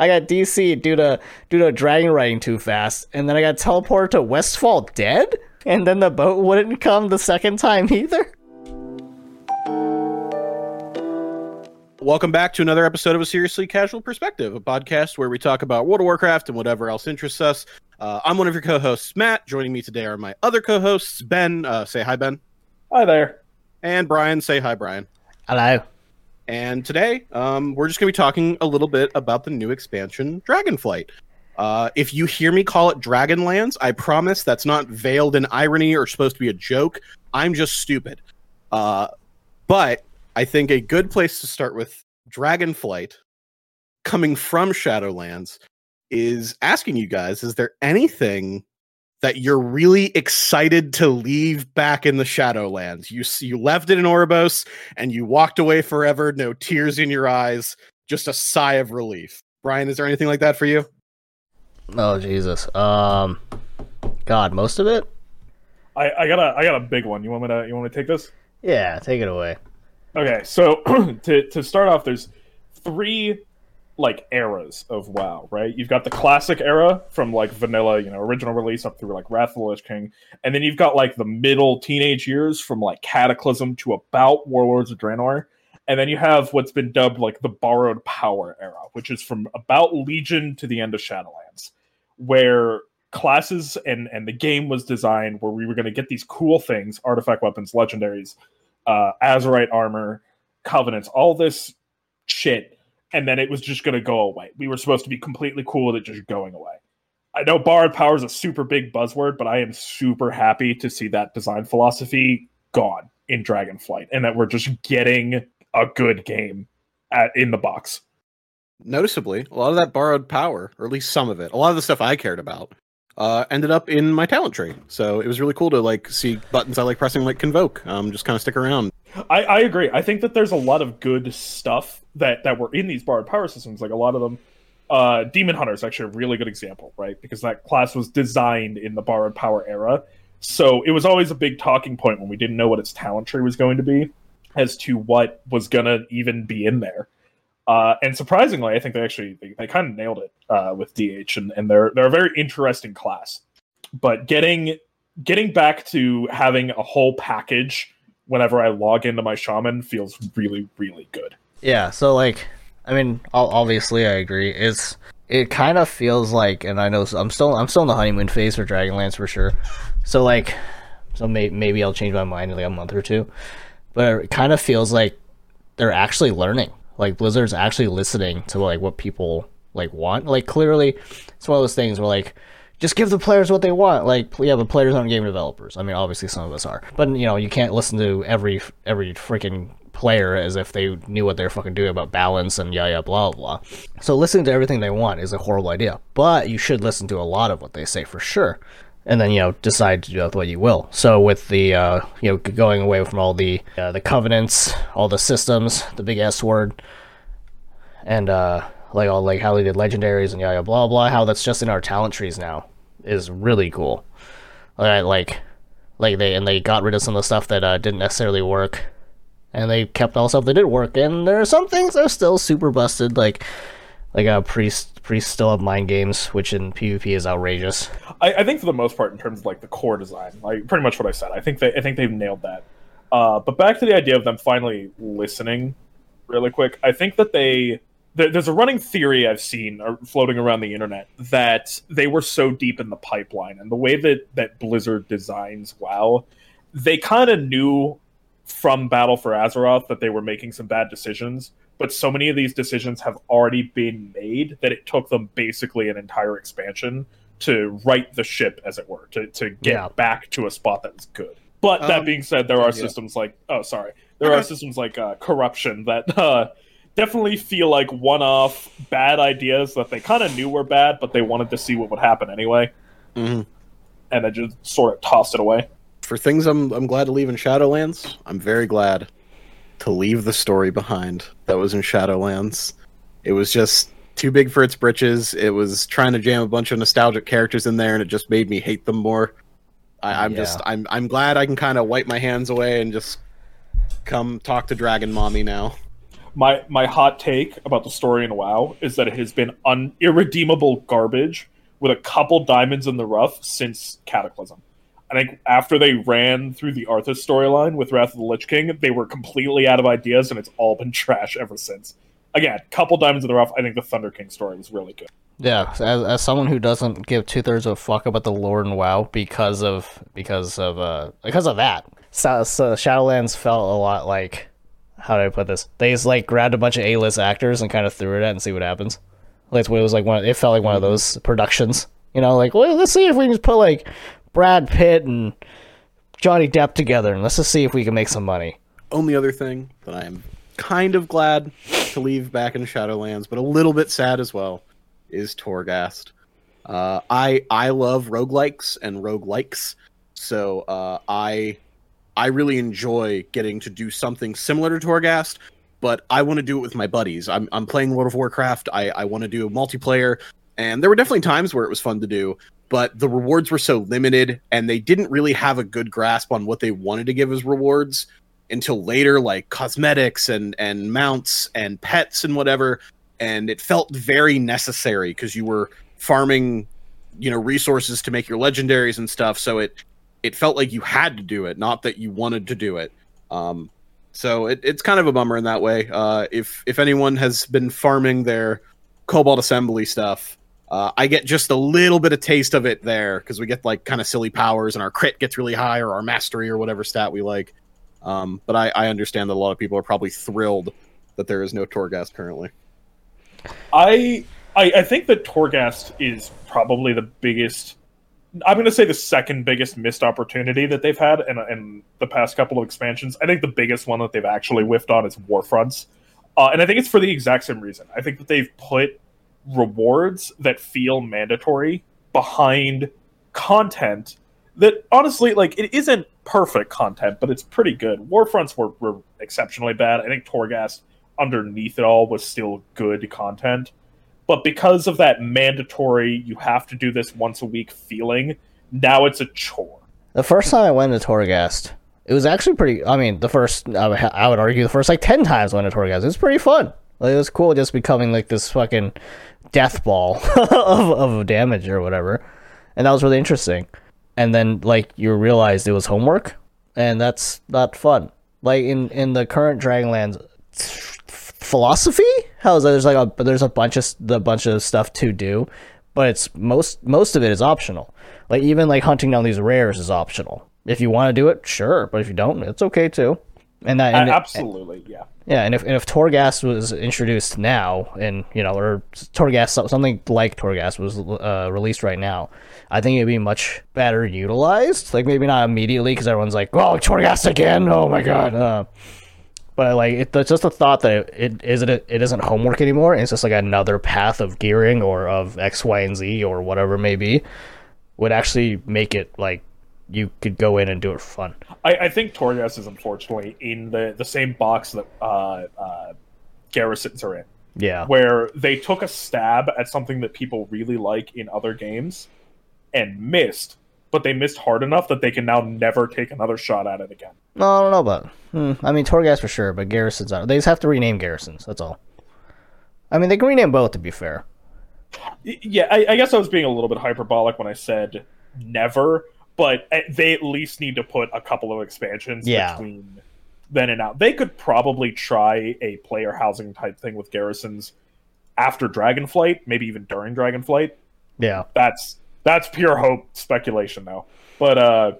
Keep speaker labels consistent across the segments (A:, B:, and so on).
A: I got DC due to due to dragon riding too fast, and then I got teleported to Westfall dead, and then the boat wouldn't come the second time either.
B: Welcome back to another episode of a Seriously Casual Perspective, a podcast where we talk about World of Warcraft and whatever else interests us. Uh, I'm one of your co-hosts, Matt. Joining me today are my other co-hosts, Ben. Uh, say hi, Ben.
C: Hi there.
B: And Brian. Say hi, Brian.
A: Hello.
B: And today, um, we're just going to be talking a little bit about the new expansion, Dragonflight. Uh, if you hear me call it Dragonlands, I promise that's not veiled in irony or supposed to be a joke. I'm just stupid. Uh, but I think a good place to start with Dragonflight coming from Shadowlands is asking you guys is there anything that you're really excited to leave back in the Shadowlands? You you left it in Oribos and you walked away forever, no tears in your eyes, just a sigh of relief. Brian, is there anything like that for you?
A: Oh Jesus. Um God, most of it?
C: I, I got a I got a big one. You want me to you want me to take this?
A: Yeah, take it away.
C: Okay, so to to start off, there's three like eras of WoW, right? You've got the classic era from like vanilla, you know, original release up through like Wrath of the Lich King, and then you've got like the middle teenage years from like Cataclysm to about Warlords of Draenor, and then you have what's been dubbed like the Borrowed Power era, which is from about Legion to the end of Shadowlands, where classes and and the game was designed where we were going to get these cool things, artifact weapons, legendaries, uh, Azerite armor, covenants, all this shit, and then it was just going to go away. We were supposed to be completely cool with it just going away. I know borrowed power is a super big buzzword, but I am super happy to see that design philosophy gone in Dragonflight, and that we're just getting a good game at in the box.
B: Noticeably, a lot of that borrowed power, or at least some of it, a lot of the stuff I cared about, uh, ended up in my talent tree. So it was really cool to like see buttons I like pressing, like convoke, um, just kind of stick around.
C: I, I agree. I think that there's a lot of good stuff that that were in these borrowed power systems. Like a lot of them, uh, Demon Hunter is actually a really good example, right? Because that class was designed in the borrowed power era. So it was always a big talking point when we didn't know what its talent tree was going to be, as to what was gonna even be in there. Uh, and surprisingly, I think they actually they, they kind of nailed it uh, with DH, and, and they're they're a very interesting class. But getting getting back to having a whole package whenever I log into my shaman feels really really good.
A: Yeah, so like, I mean, obviously I agree. It's it kind of feels like, and I know I'm still I'm still in the honeymoon phase for Dragonlance for sure. So like, so may- maybe I'll change my mind in like a month or two. But it kind of feels like they're actually learning. Like Blizzard's actually listening to like what people like want. Like clearly, it's one of those things where like just give the players what they want. Like yeah, the players aren't game developers. I mean, obviously some of us are, but you know you can't listen to every every freaking player as if they knew what they're fucking doing about balance and yeah yeah blah, blah blah. So listening to everything they want is a horrible idea. But you should listen to a lot of what they say for sure. And then you know decide to do with what you will. So with the uh, you know going away from all the uh, the covenants, all the systems, the big S word, and uh, like all like how they did legendaries and yeah yeah blah blah, how that's just in our talent trees now is really cool. Like like like they and they got rid of some of the stuff that uh, didn't necessarily work and they kept all the stuff that did work. And there are some things that are still super busted, like like a uh, priest priest still have mind games, which in PvP is outrageous.
C: I, I, think for the most part, in terms of like the core design, like pretty much what I said. I think they I think they've nailed that. Uh, but back to the idea of them finally listening, really quick. I think that they there, there's a running theory I've seen uh, floating around the internet that they were so deep in the pipeline, and the way that that Blizzard designs WoW, they kind of knew from Battle for Azeroth that they were making some bad decisions, but so many of these decisions have already been made that it took them basically an entire expansion to right the ship, as it were, to, to get
A: Yeah.
C: back to a spot that was good. But that
B: Um,
C: being said, there are
B: yeah.
C: systems like oh sorry, there are systems like uh, corruption that uh, definitely feel like one-off bad ideas that they kind of knew were bad, but they wanted to see what would happen anyway,
B: Mhm.
C: and then just sort of tossed it away.
B: For things I'm I'm glad to leave in Shadowlands, I'm very glad to leave the story behind that was in Shadowlands. It was just too big for its britches. It was trying to jam a bunch of nostalgic characters in there, and it just made me hate them more. I, I'm
A: Yeah.
B: just I'm I'm glad I can kind of wipe my hands away and just come talk to Dragon Mommy now.
C: My my hot take about the story in WoW is that it has been un- irredeemable garbage with a couple diamonds in the rough since Cataclysm. I think after they ran through the Arthas storyline with Wrath of the Lich King, they were completely out of ideas, and it's all been trash ever since. Again, couple diamonds in the rough. I think the Thunder King story was really good.
A: Yeah, as, as someone who doesn't give two thirds of a fuck about the lore and WoW because of because of uh because of that, so, so Shadowlands felt a lot like how do I put this? They just like grabbed a bunch of A list actors and kind of threw it at and see what happens. Like it was like one. It felt like one of those productions. You know, like well, let's see if we can just put like Brad Pitt and Johnny Depp together, and let's just see if we can make some money.
B: Only other thing that I am kind of glad to leave back in Shadowlands, but a little bit sad as well, is Torghast. Uh, I I love roguelikes and roguelikes, so uh, I I really enjoy getting to do something similar to Torghast, but I want to do it with my buddies. I'm I'm playing World of Warcraft. I I want to do a multiplayer, and there were definitely times where it was fun to do, but the rewards were so limited, and they didn't really have a good grasp on what they wanted to give as rewards until later, like cosmetics and and mounts and pets and whatever. And it felt very necessary because you were farming, you know, resources to make your legendaries and stuff. So it it felt like you had to do it, not that you wanted to do it. Um, so it, it's kind of a bummer in that way. Uh, if if anyone has been farming their Cobalt Assembly stuff, uh, I get just a little bit of taste of it there because we get like kind of silly powers and our crit gets really high or our mastery or whatever stat we like. Um, but I, I understand that a lot of people are probably thrilled that there is no Torghast currently.
C: I, I I think that Torghast is probably the biggest. I'm going to say the second biggest missed opportunity that they've had in, in the past couple of expansions. I think the biggest one that they've actually whiffed on is Warfronts, uh, and I think it's for the exact same reason. I think that they've put rewards that feel mandatory behind content that honestly, like, it isn't perfect content, but it's pretty good. Warfronts were, were exceptionally bad. I think Torghast underneath it all was still good content. But because of that mandatory, you have to do this once a week feeling, now it's a chore.
A: The first time I went to Torghast, it was actually pretty. I mean, the first I would, I would argue the first like ten times I went to Torghast, it was pretty fun. Like, it was cool just becoming like this fucking death ball of of damage or whatever, and that was really interesting. And then like you realized it was homework, and that's not fun. Like in in the current Dragonlands philosophy, how's that? There's like a there's a bunch of the bunch of stuff to do, but it's most most of it is optional. Like even like hunting down these rares is optional. If you want to do it, sure, but if you don't, it's okay too. And that and
C: absolutely, yeah.
A: yeah, and if and if Torghast was introduced now, and you know, or Torghast something like Torghast was uh, released right now, I think it'd be much better utilized. Like maybe not immediately because everyone's like, "Oh, Torghast again! Oh my god!" Uh, but like it, it's just a thought that it isn't it isn't homework anymore. It's just like another path of gearing or of X, Y, and Z or whatever it may be would actually make it like you could go in and do it for fun.
C: I, I think Torghast is unfortunately in the, the same box that uh, uh, Garrisons are in.
A: Yeah,
C: where they took a stab at something that people really like in other games and missed, but they missed hard enough that they can now never take another shot at it again.
A: No, I don't know about. Hmm, I mean, Torghast for sure, but Garrisons. They just have to rename Garrisons. That's all. I mean, they can rename both. To be fair.
C: Yeah, I, I guess I was being a little bit hyperbolic when I said never, but uh, they at least need to put a couple of expansions
A: Yeah.
C: between then and now. They could probably try a player housing type thing with garrisons after Dragonflight, maybe even during Dragonflight.
A: Yeah.
C: that's that's pure hope speculation though but uh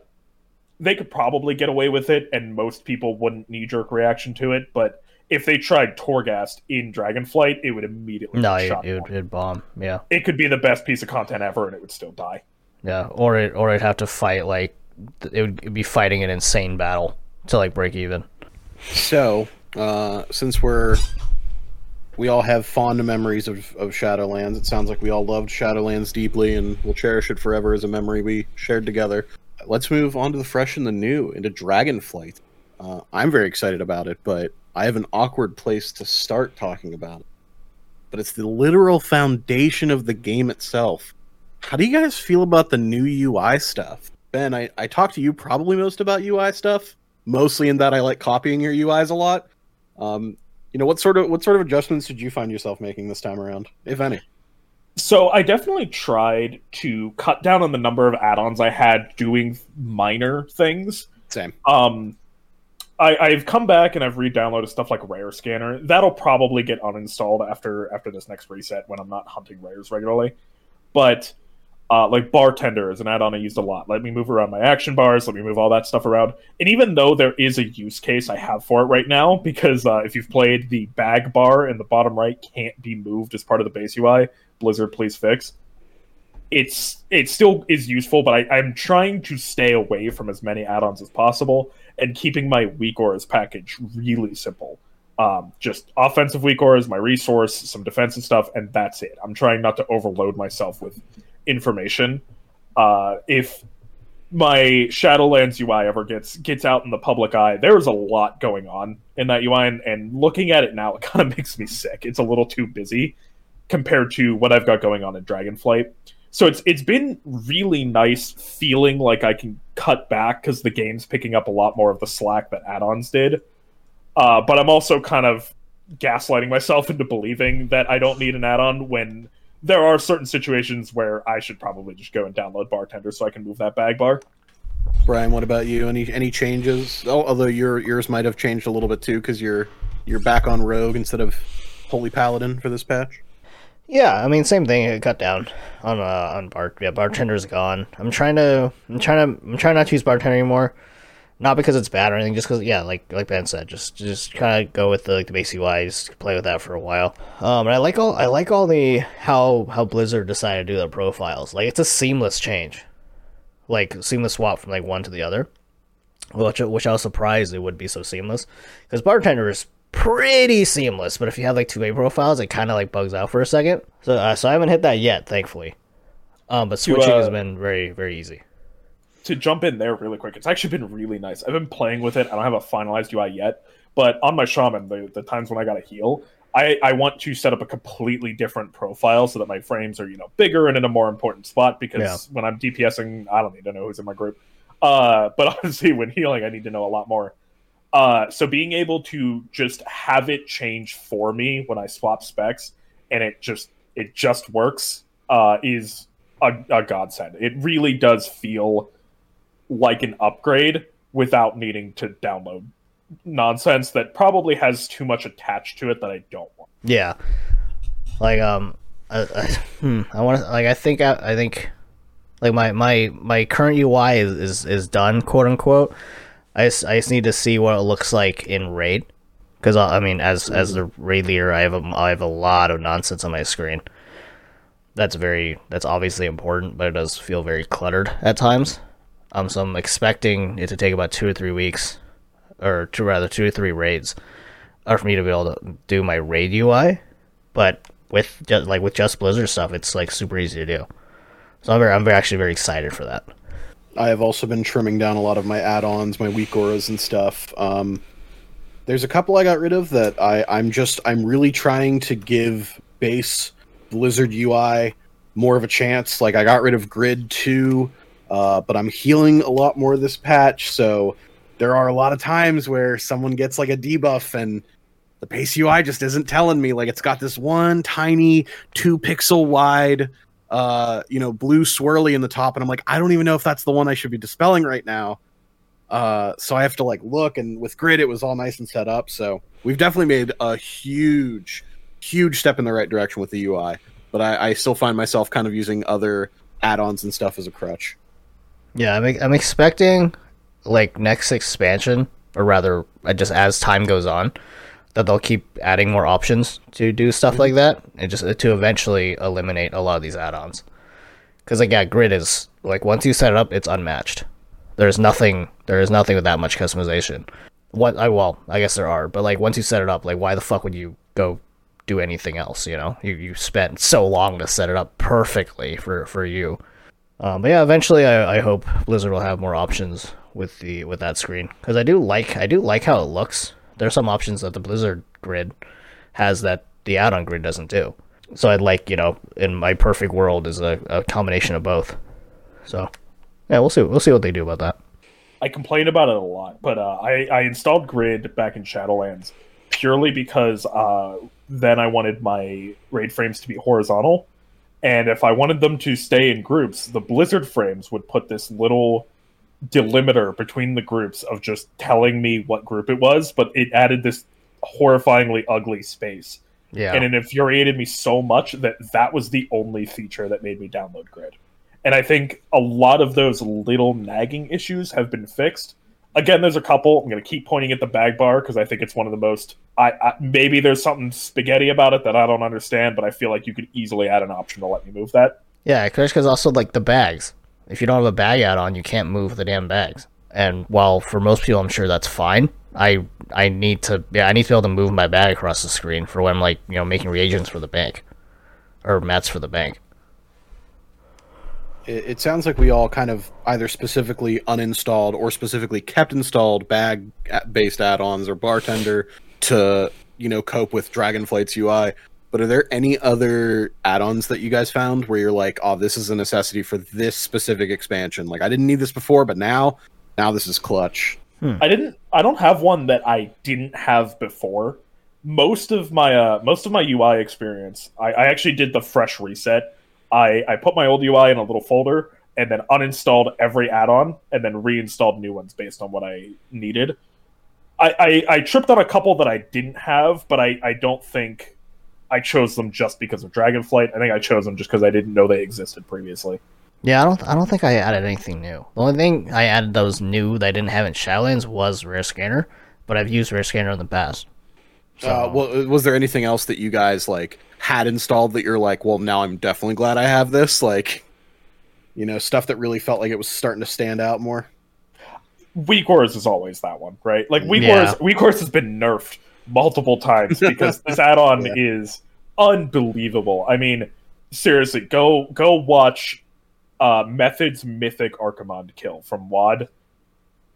C: they could probably get away with it and most people wouldn't knee jerk reaction to it but if they tried Torghast in Dragonflight it would immediately
A: No, it, it would it'd bomb. Yeah.
C: it could be the best piece of content ever and it would still die
A: Yeah. Or it or it'd have to fight like it would be fighting an insane battle to like break even.
B: So, uh, since we're we all have fond memories of, of Shadowlands, it sounds like we all loved Shadowlands deeply and will cherish it forever as a memory we shared together. Let's move on to the fresh and the new, into Dragonflight. Uh, I'm very excited about it, but I have an awkward place to start talking about it. But it's the literal foundation of the game itself. How do you guys feel about the new UI stuff? Ben, I, I talked to you probably most about UI stuff, mostly in that I like copying your UIs a lot. Um, You know what sort of what sort of adjustments did you find yourself making this time around, if any?
C: So I definitely tried to cut down on the number of add-ons I had doing minor things.
B: Same.
C: Um, I, I've come back and I've re-downloaded stuff like Rare Scanner. That'll probably get uninstalled after after this next reset when I'm not hunting rares regularly. But uh, like Bartender is an add-on I used a lot. Let me move around my action bars. Let me move all that stuff around. And even though there is a use case I have for it right now, because uh, if you've played the bag bar in the bottom right can't be moved as part of the base UI, Blizzard please fix. It's it still is useful, but I, I'm trying to stay away from as many add-ons as possible and keeping my weak auras package really simple. Um, just offensive weak auras, my resource, some defensive stuff, and that's it. I'm trying not to overload myself with information. Uh, if my Shadowlands UI ever gets gets out in the public eye, there's a lot going on in that UI, and, and looking at it now, it kind of makes me sick. It's a little too busy compared to what I've got going on in Dragonflight. So it's it's been really nice feeling like I can cut back because the game's picking up a lot more of the slack that add-ons did. Uh, but I'm also kind of gaslighting myself into believing that I don't need an add-on when there are certain situations where I should probably just go and download Bartender so I can move that bag bar.
B: Brian, what about you? Any any changes? Oh, although your yours might have changed a little bit too because you're you're back on Rogue instead of Holy Paladin for this patch.
A: Yeah, I mean, same thing. It cut down on uh, on bar. Yeah, bartender's gone. I'm trying to. I'm trying to. I'm trying not to use bartender anymore. Not because it's bad or anything. Just because, yeah, like like Ben said, just just kind of go with the like the base UI. Just play with that for a while. Um, and I like all I like all the how how Blizzard decided to do their profiles. Like it's a seamless change, like seamless swap from like one to the other. Which which I was surprised it would be so seamless because bartender is pretty seamless. But if you have like two A profiles, it kind of like bugs out for a second. So uh, so I haven't hit that yet, thankfully. Um, but switching
C: uh,
A: has been very very easy.
C: To jump in there really quick, it's actually been really nice. I've been playing with it. I don't have a finalized UI yet, but on my shaman, the, the times when I got to heal, I, I want to set up a completely different profile so that my frames are you know bigger and in a more important spot because
A: Yeah.
C: when I'm DPSing, I don't need to know who's in my group. Uh, but obviously, when healing, I need to know a lot more. Uh, so being able to just have it change for me when I swap specs and it just it just works uh, is a, a godsend. It really does feel like an upgrade without needing to download nonsense that probably has too much attached to it that I don't want.
A: Yeah, like um, I, I, hmm, I want to like I think I, I think like my my my current UI is is, is done quote unquote. I just, I just need to see what it looks like in raid because I mean as as the raid leader I have a, I have a lot of nonsense on my screen. That's very that's obviously important, but it does feel very cluttered at times. Um, so I'm expecting it to take about two or three weeks, or two rather two or three raids, or for me to be able to do my raid UI. But with just, like with just Blizzard stuff, it's like super easy to do. So I'm very, I'm very actually very excited for that.
B: I have also been trimming down a lot of my add-ons, my weak auras and stuff. Um, there's a couple I got rid of that I, I'm just I'm really trying to give base Blizzard UI more of a chance. Like I got rid of Grid two, uh, but I'm healing a lot more this patch. So there are a lot of times where someone gets like a debuff and the base UI just isn't telling me. Like it's got this one tiny two pixel wide uh, you know, blue swirly in the top, and I'm like, I don't even know if that's the one I should be dispelling right now. Uh, so I have to like look, and with grid, it was all nice and set up. So we've definitely made a huge, huge step in the right direction with the UI. But I, I still find myself kind of using other add-ons and stuff as a crutch.
A: Yeah, I'm I'm expecting like next expansion, or rather, just as time goes on, that they'll keep adding more options to do stuff like that, and just to eventually eliminate a lot of these add-ons. Because like yeah, grid is like once you set it up, it's unmatched. There's nothing. There is nothing with that much customization. What I well, I guess there are, but like once you set it up, like why the fuck would you go do anything else? You know, you you spent so long to set it up perfectly for for you. Um, but yeah, eventually I, I hope Blizzard will have more options with the with that screen because I do like I do like how it looks. There's some options that the Blizzard grid has that the add-on grid doesn't do. So I'd like you know in my perfect world is a, a combination of both. So yeah, we'll see we'll see what they do about that.
C: I complain about it a lot, but uh, I, I installed Grid back in Shadowlands purely because uh, then I wanted my raid frames to be horizontal, and if I wanted them to stay in groups, the Blizzard frames would put this little delimiter between the groups of just telling me what group it was, but it added this horrifyingly ugly space.
A: Yeah.
C: And it infuriated me so much that that was the only feature that made me download Grid. And I think a lot of those little nagging issues have been fixed. Again, there's a couple. I'm going to keep pointing at the bag bar because I think it's one of the most. I, I maybe there's something spaghetti about it that I don't understand, but I feel like you could easily add an option to let me move that.
A: Yeah, because also like the bags. If you don't have a bag add-on, you can't move the damn bags. And while for most people, I'm sure that's fine. I I need to yeah I need to be able to move my bag across the screen for when I'm like you know making reagents for the bank, or mats for the bank.
B: It, it sounds like we all kind of either specifically uninstalled or specifically kept installed bag-based add-ons or bartender to you know cope with Dragonflight's UI. But are there any other add-ons that you guys found where you're like, oh, this is a necessity for this specific expansion? Like I didn't need this before, but now, now this is clutch.
C: I didn't. I don't have one that I didn't have before. Most of my uh, most of my UI experience, I, I actually did the fresh reset. I I put my old UI in a little folder and then uninstalled every add-on and then reinstalled new ones based on what I needed. I, I, I tripped on a couple that I didn't have, but I, I don't think I chose them just because of Dragonflight. I think I chose them just because I didn't know they existed previously.
A: Yeah, I don't I don't think I added anything new. The only thing I added that was new that I didn't have in Shadowlands was Rare Scanner, but I've used Rare Scanner in the past. So,
B: Uh, well, was there anything else that you guys like had installed that you're like, well, now I'm definitely glad I have this? Like, you know, stuff that really felt like it was starting to stand out more.
C: Weak Auras is always that one, right? Like Weak
A: Yeah.
C: Wars, Weak Auras has been nerfed multiple times because this add-on
B: Yeah.
C: is unbelievable. I mean, seriously, go go watch uh, Method's Mythic Archimonde kill from WoD.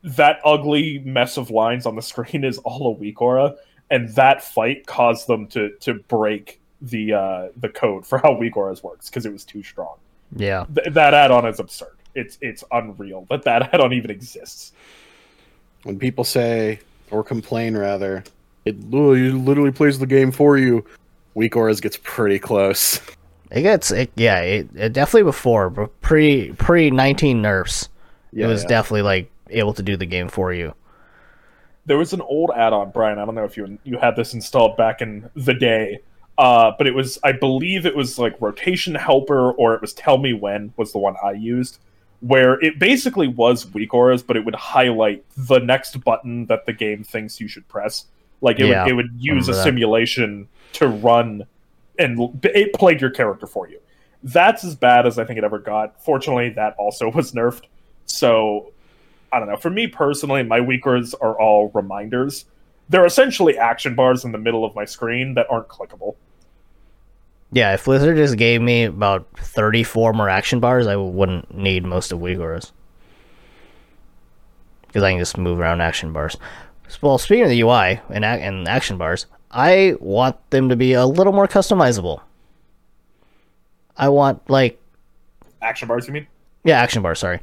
C: That ugly mess of lines on the screen is all a weak aura, and that fight caused them to to break the uh, the code for how weak auras works because it was too strong.
A: yeah,
C: Th- that add-on is absurd. It's it's unreal that that add-on even exists.
B: When people say or complain rather, it literally, literally plays the game for you. Weak auras gets pretty close.
A: it gets it. Yeah, it, it definitely before, but pre pre nineteen nerfs,
B: Yeah,
A: it was
B: yeah.
A: definitely like able to do the game for you.
C: there was an old add-on brian i don't know if you you had this installed back in the day uh, but it was i believe it was like rotation helper or it was tell me when was the one i used where it basically was weak auras but it would highlight the next button that the game thinks you should press like it
A: Yeah,
C: would it would use a
A: that.
C: simulation to run and it played your character for you that's as bad as i think it ever got fortunately that also was nerfed so I don't know. For me personally, my weak weakers are all reminders. They're essentially action bars in the middle of my screen that aren't clickable.
A: Yeah, if Blizzard just gave me about thirty four more action bars, I wouldn't need most of Uyghurs. Because I can just move around action bars. Well, speaking of the UI and, and action bars, I want them to be a little more customizable. I want like
C: Action bars, you mean?
A: yeah, action bars. Sorry,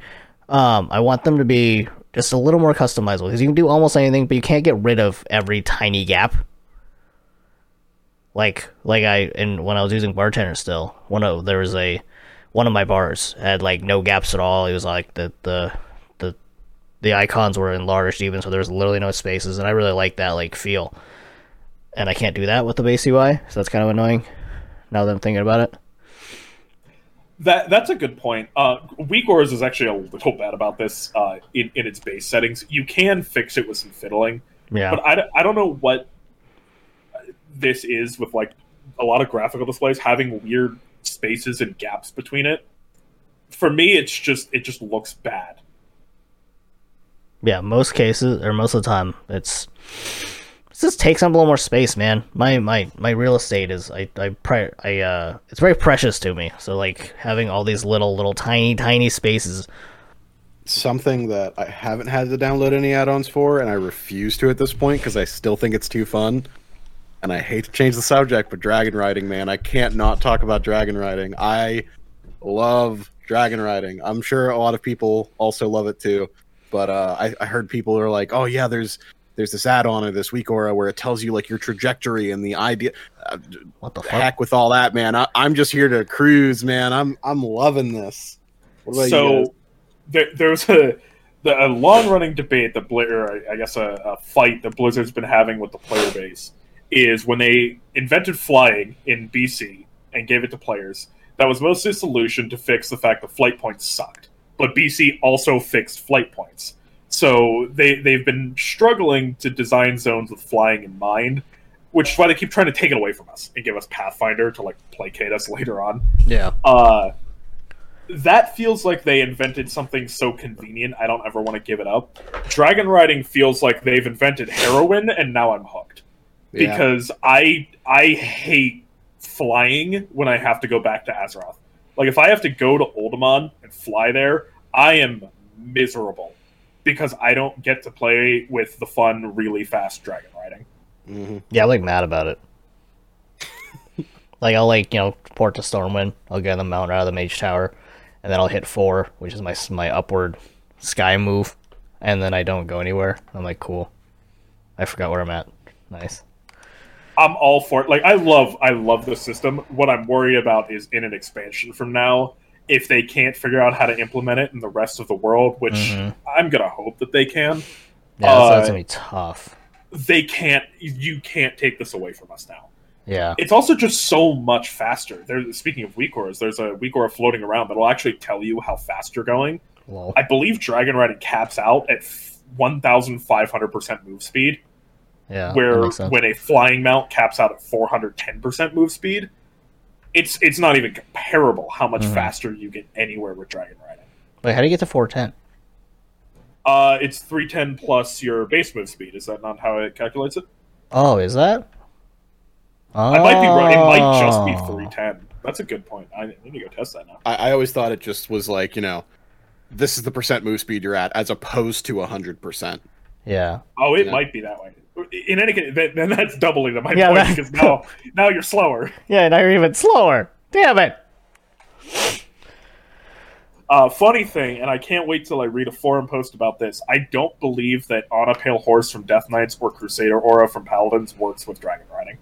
A: um, I want them to be just a little more customizable because you can do almost anything, but you can't get rid of every tiny gap. Like like I and when I was using bartender still, one of there was a one of my bars had like no gaps at all. It was like the the the the icons were enlarged even, so there was literally no spaces, and I really like that like feel. And I can't do that with the base UI, so that's kind of annoying. Now that I'm thinking about it.
C: That that's a good point. Uh, Weak Auras is actually a little bad about this uh, in in its base settings. You can fix it with some fiddling,
A: Yeah.
C: but I, don't- I don't know what this is with like a lot of graphical displays having weird spaces and gaps between it. For me, it's just it just looks bad.
A: Yeah, most cases or most of the time, it's it just takes up a little more space, man. My my my real estate is I I I uh it's very precious to me. So like having all these little little tiny tiny spaces.
B: Something that I haven't had to download any add-ons for, and I refuse to at this point because I still think it's too fun. And I hate to change the subject, but dragon riding, man, I can't not talk about dragon riding. I love dragon riding. I'm sure a lot of people also love it too. But uh, I, I heard people are like, "Oh yeah, there's there's this add-on or this week aura where it tells you like your trajectory and the idea. Uh,
A: What the fuck?
B: heck with all that, man. I, I'm just here to cruise, man. I'm I'm loving this. What about you guys?
C: so there, there's a the, a long running debate that Bli- or I- I guess a, a fight that Blizzard's been having with the player base is when they invented flying in BC and gave it to players. That was mostly a solution to fix the fact that flight points sucked, but BC also fixed flight points. So they they've been struggling to design zones with flying in mind, which is why they keep trying to take it away from us and give us Pathfinder to like placate us later on.
A: Yeah.
C: uh that feels like they invented something so convenient i don't ever want to give it up. Dragon riding feels like they've invented heroin and now i'm hooked.
B: Yeah.
C: because i i hate flying when i have to go back to azeroth. Like if i have to go to oldemon and fly there i am miserable because i don't get to play with the fun really fast dragon riding
B: Mhm.
A: Yeah, I'm like mad about it. like I'll like you know port to Stormwind. I'll get on the mount out of the Mage Tower, and then I'll hit four, which is my my upward sky move, and then I don't go anywhere. I'm like, cool. I forgot where I'm at. Nice.
C: I'm all for it. Like I love I love the system. What I'm worried about is in an expansion from now, if they can't figure out how to implement it in the rest of the world, which
A: Mhm.
C: I'm gonna hope that they can.
A: Yeah, that's, that's
C: Uh,
A: gonna be tough.
C: They can't. You can't take this away from us now.
A: Yeah.
C: It's also just so much faster. There, speaking of weak auras, there's a weak aura floating around that will actually tell you how fast you're going. I believe Dragon Riding caps out at 1,500% move speed.
A: Yeah.
C: where when a flying mount caps out at 410% move speed, it's it's not even comparable how much
A: Mhm.
C: faster you get anywhere with dragon riding.
A: Wait, how do you get to 410?
C: Uh, it's 310 plus your base move speed. Is that not how it calculates it?
A: Oh, is that? Oh.
C: I might be wrong. It might just be 310. That's a good point. I need to go test that now.
B: I, I always thought it just was like you know, this is the percent move speed you're at, as opposed to hundred percent.
A: Yeah.
C: Oh, it
B: Yeah.
C: might be that way. In any case, then then that's doubling my
A: Yeah,
C: point
A: that-
C: because now now you're slower.
A: Yeah, now you're even slower. Damn it.
C: Uh, funny thing, and I can't wait till I read a forum post about this. I don't believe that On a Pale Horse from Death Knights or Crusader Aura from Paladins works with Dragon Riding.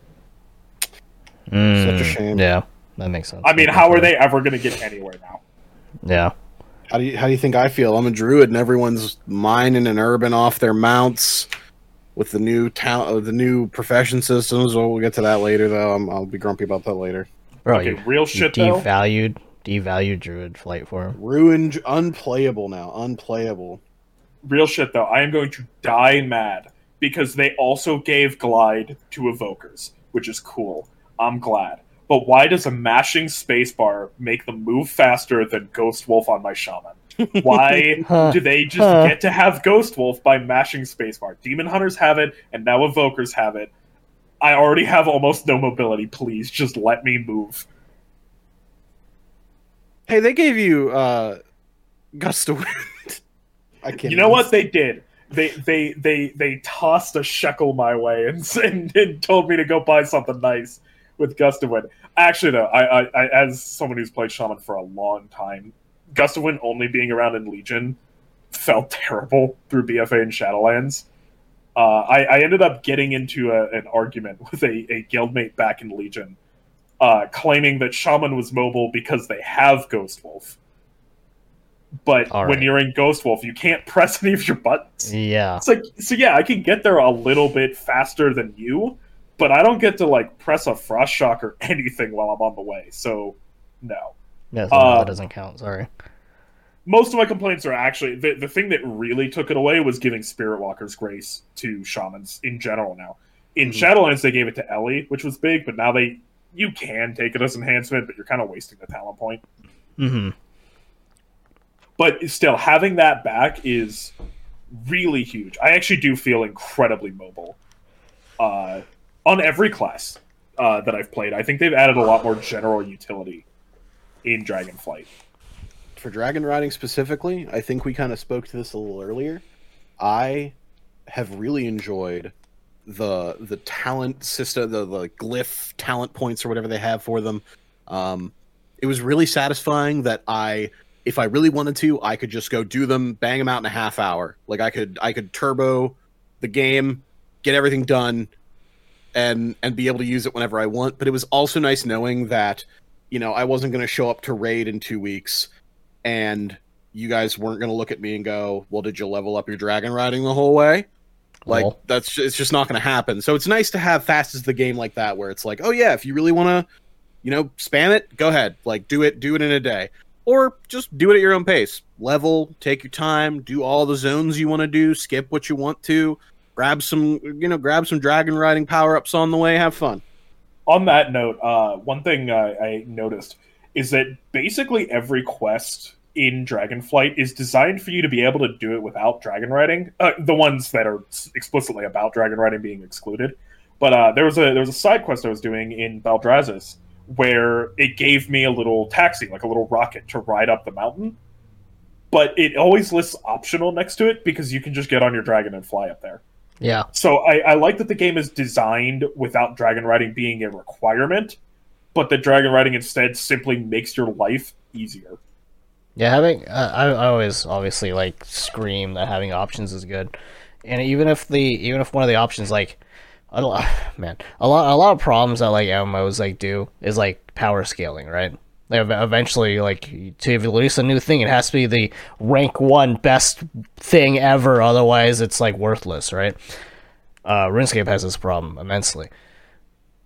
B: Such a
A: Mm,
B: shame.
A: Yeah, that makes sense.
C: I mean, how are they ever going to get anywhere now?
A: Yeah.
B: How do you how do you think I feel? I'm a druid, and everyone's mining and urban off their mounts with the new town, uh, the new profession systems. Well, we'll get to that later, though. I'm, I'll be grumpy about that later.
A: Bro,
C: Okay,
A: you,
C: real
A: you
C: shit though.
A: devalued, devalued Druid flight form.
B: Ruined, unplayable now, unplayable.
C: Real shit though. I am going to die mad because they also gave Glide to Evokers, which is cool. I'm glad. But why does a mashing spacebar make them move faster than Ghost Wolf on my shaman? Why
A: Huh.
C: do they just
A: Huh.
C: get to have Ghost Wolf by mashing spacebar? Demon Hunters have it, and now Evokers have it. I already have almost no mobility. Please, just let me move.
B: Hey, they gave you uh, gust of wind. I can't.
C: You know what they did? They they they they tossed a shekel my way and, and, and told me to go buy something nice with Gust of Wind. Actually, though, I, I, I as someone who's played Shaman for a long time, Gust of Wind only being around in Legion felt terrible through BFA and Shadowlands. Uh, I, I ended up getting into a, an argument with a, a guildmate back in Legion, uh, claiming that Shaman was mobile because they have Ghost Wolf. But
A: All
C: when you're in Ghost Wolf, you can't press any of your buttons.
A: Yeah.
C: It's like, so yeah, I can get there a little bit faster than you, but I don't get to like press a frost shock or anything while I'm on the way. So, no.
A: Yeah, so
C: Uh,
A: that doesn't count. Sorry.
C: Most of my complaints are actually the, the thing that really took it away was giving Spiritwalker's grace to shamans in general now. In
B: Mhm.
C: Shadowlands, they gave it to Ele, which was big, but now they you can take it as enhancement, but you're kind of wasting the talent point.
A: Mm-hmm.
C: But still, having that back is really huge. I actually do feel incredibly mobile uh, on every class uh, that I've played. I think they've added a lot more general utility in Dragonflight.
B: for dragon riding specifically, I think we kind of spoke to this a little earlier. I have really enjoyed the the talent system, the, the glyph talent points or whatever they have for them. Um, it was really satisfying that I, if I really wanted to, I could just go do them, bang them out in a half hour. Like I could I could turbo the game, get everything done, and and be able to use it whenever I want. But it was also nice knowing that, you know, I wasn't going to show up to raid in two weeks, and you guys weren't going to look at me and go, "Well, did you level up your dragon riding the whole way?" Like
A: Well.
B: that's it's just not going to happen. So it's nice to have fast as the game like that, where it's like, oh yeah, if you really want to, you know, spam it, go ahead, like do it, do it in a day, or just do it at your own pace. Level, take your time, do all the zones you want to do, skip what you want to, grab some, you know, grab some dragon riding power ups on the way, have fun.
C: On that note, uh, one thing uh, I noticed is that basically every quest in Dragonflight is designed for you to be able to do it without dragon riding. Uh, the ones that are explicitly about dragon riding being excluded. But uh, there was a there was a side quest I was doing in Thaldraszus where it gave me a little taxi, like a little rocket, to ride up the mountain. But it always lists optional next to it because you can just get on your dragon and fly up there.
A: Yeah.
C: So I, I like that the game is designed without dragon riding being a requirement, but that dragon riding instead simply makes your life easier.
A: Yeah, having uh, I, I always obviously like scream that having options is good, and even if the even if one of the options like, a lot, man, a lot a lot of problems that like MMOs like do is like power scaling, right? Eventually, like to release a new thing, it has to be the rank one best thing ever, otherwise it's like worthless, right? Uh, RuneScape has this problem immensely.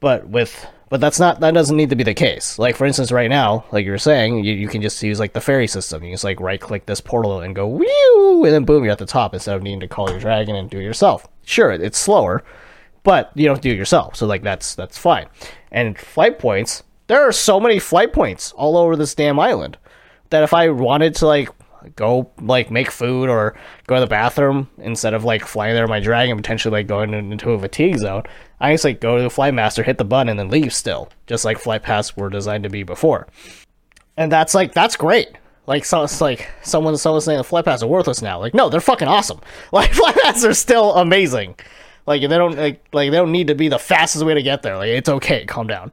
A: But with but that's not that doesn't need to be the case. Like for instance right now like you were saying you, you can just use like the fairy system. You just like right click this portal and go whew and then boom you're at the top instead of needing to call your dragon and do it yourself. Sure it's slower but you don't do it yourself so like that's that's fine. And flight points there are so many flight points all over this damn island that if i wanted to like go like make food or go to the bathroom instead of like flying there with my dragon potentially like going into a fatigue zone i just like go to the flight master hit the button and then leave still just like flight paths were designed to be before. And that's like that's great. Like so it's like someone someone's saying the flight paths are worthless now. Like no they're fucking awesome. Like flight paths are still amazing. Like they don't like like they don't need to be the fastest way to get there. Like it's okay. Calm down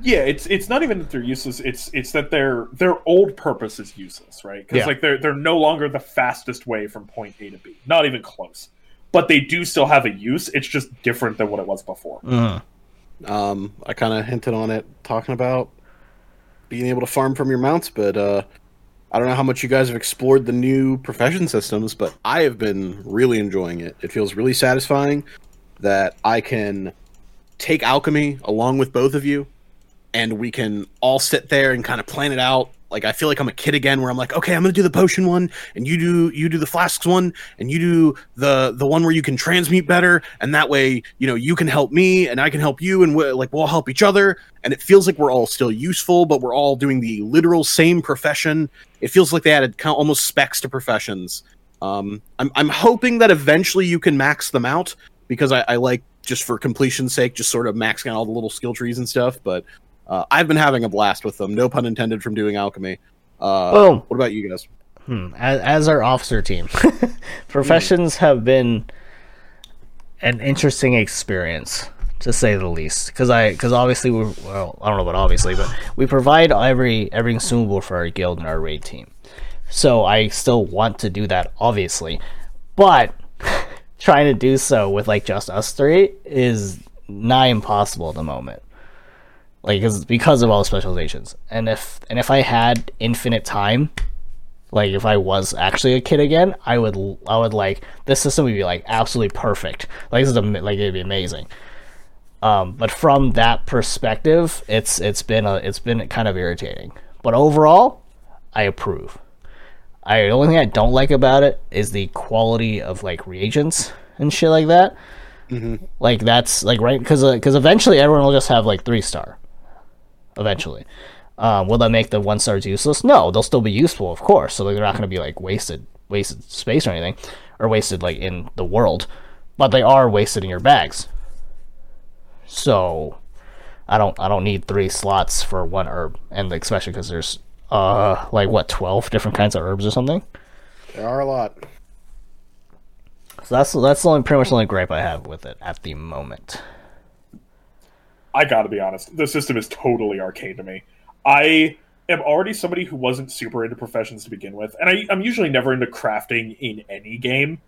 C: Yeah, it's it's not even that they're useless. It's it's that their their old purpose is useless, right? Because
A: Yeah.
C: like they're they're no longer the fastest way from point A to B, not even close. But they do still have a use. It's just different than what it was before.
B: Um, I kind of hinted on it, talking about being able to farm from your mounts, but uh, I don't know how much you guys have explored the new profession systems, but I have been really enjoying it. It feels really satisfying that I can take alchemy along with both of you, and we can all sit there and kind of plan it out. Like I feel like I'm a kid again, where I'm like, okay, I'm gonna do the potion one, and you do you do the flasks one, and you do the the one where you can transmute better, and that way, you know, you can help me, and I can help you, and we like we'll help each other, and it feels like we're all still useful, but we're all doing the literal same profession. It feels like they added kind of almost specs to professions. Um, I'm I'm hoping that eventually you can max them out because I, I like just for completion's sake, just sort of maxing out all the little skill trees and stuff. But uh, I've been having a blast with them. No pun intended from doing alchemy. Uh,
A: Boom.
B: What about you guys?
A: Hmm. As, as our officer team, professions have been an interesting experience to say the least. Because I, because obviously we, well, I don't know about obviously, but we provide every every consumable for our guild and our raid team. So I still want to do that, obviously, but trying to do so with like just us three is nigh impossible at the moment like cause, because of all the specializations. And if and if i had infinite time like if i was actually a kid again i would i would like this system would be like absolutely perfect. Like this is am- like it'd be amazing. Um but from that perspective it's it's been a it's been kind of irritating. But overall i approve. I the only thing I don't like about it is the quality of like reagents and shit like that. Like that's like right because because eventually everyone will just have like three star. Eventually, um, will that make the one stars useless? No, they'll still be useful, of course. So they're not going to be like wasted wasted space or anything, or wasted like in the world, but they are wasted in your bags. So I don't I don't need three slots for one herb, and especially because there's uh like what twelve different kinds of herbs or something.
B: There are a lot.
A: So that's that's the only pretty much the only gripe I have with it at the moment.
C: I gotta be honest, the system is totally arcane to me. I am already somebody who wasn't super into professions to begin with, and I, I'm usually never into crafting in any game.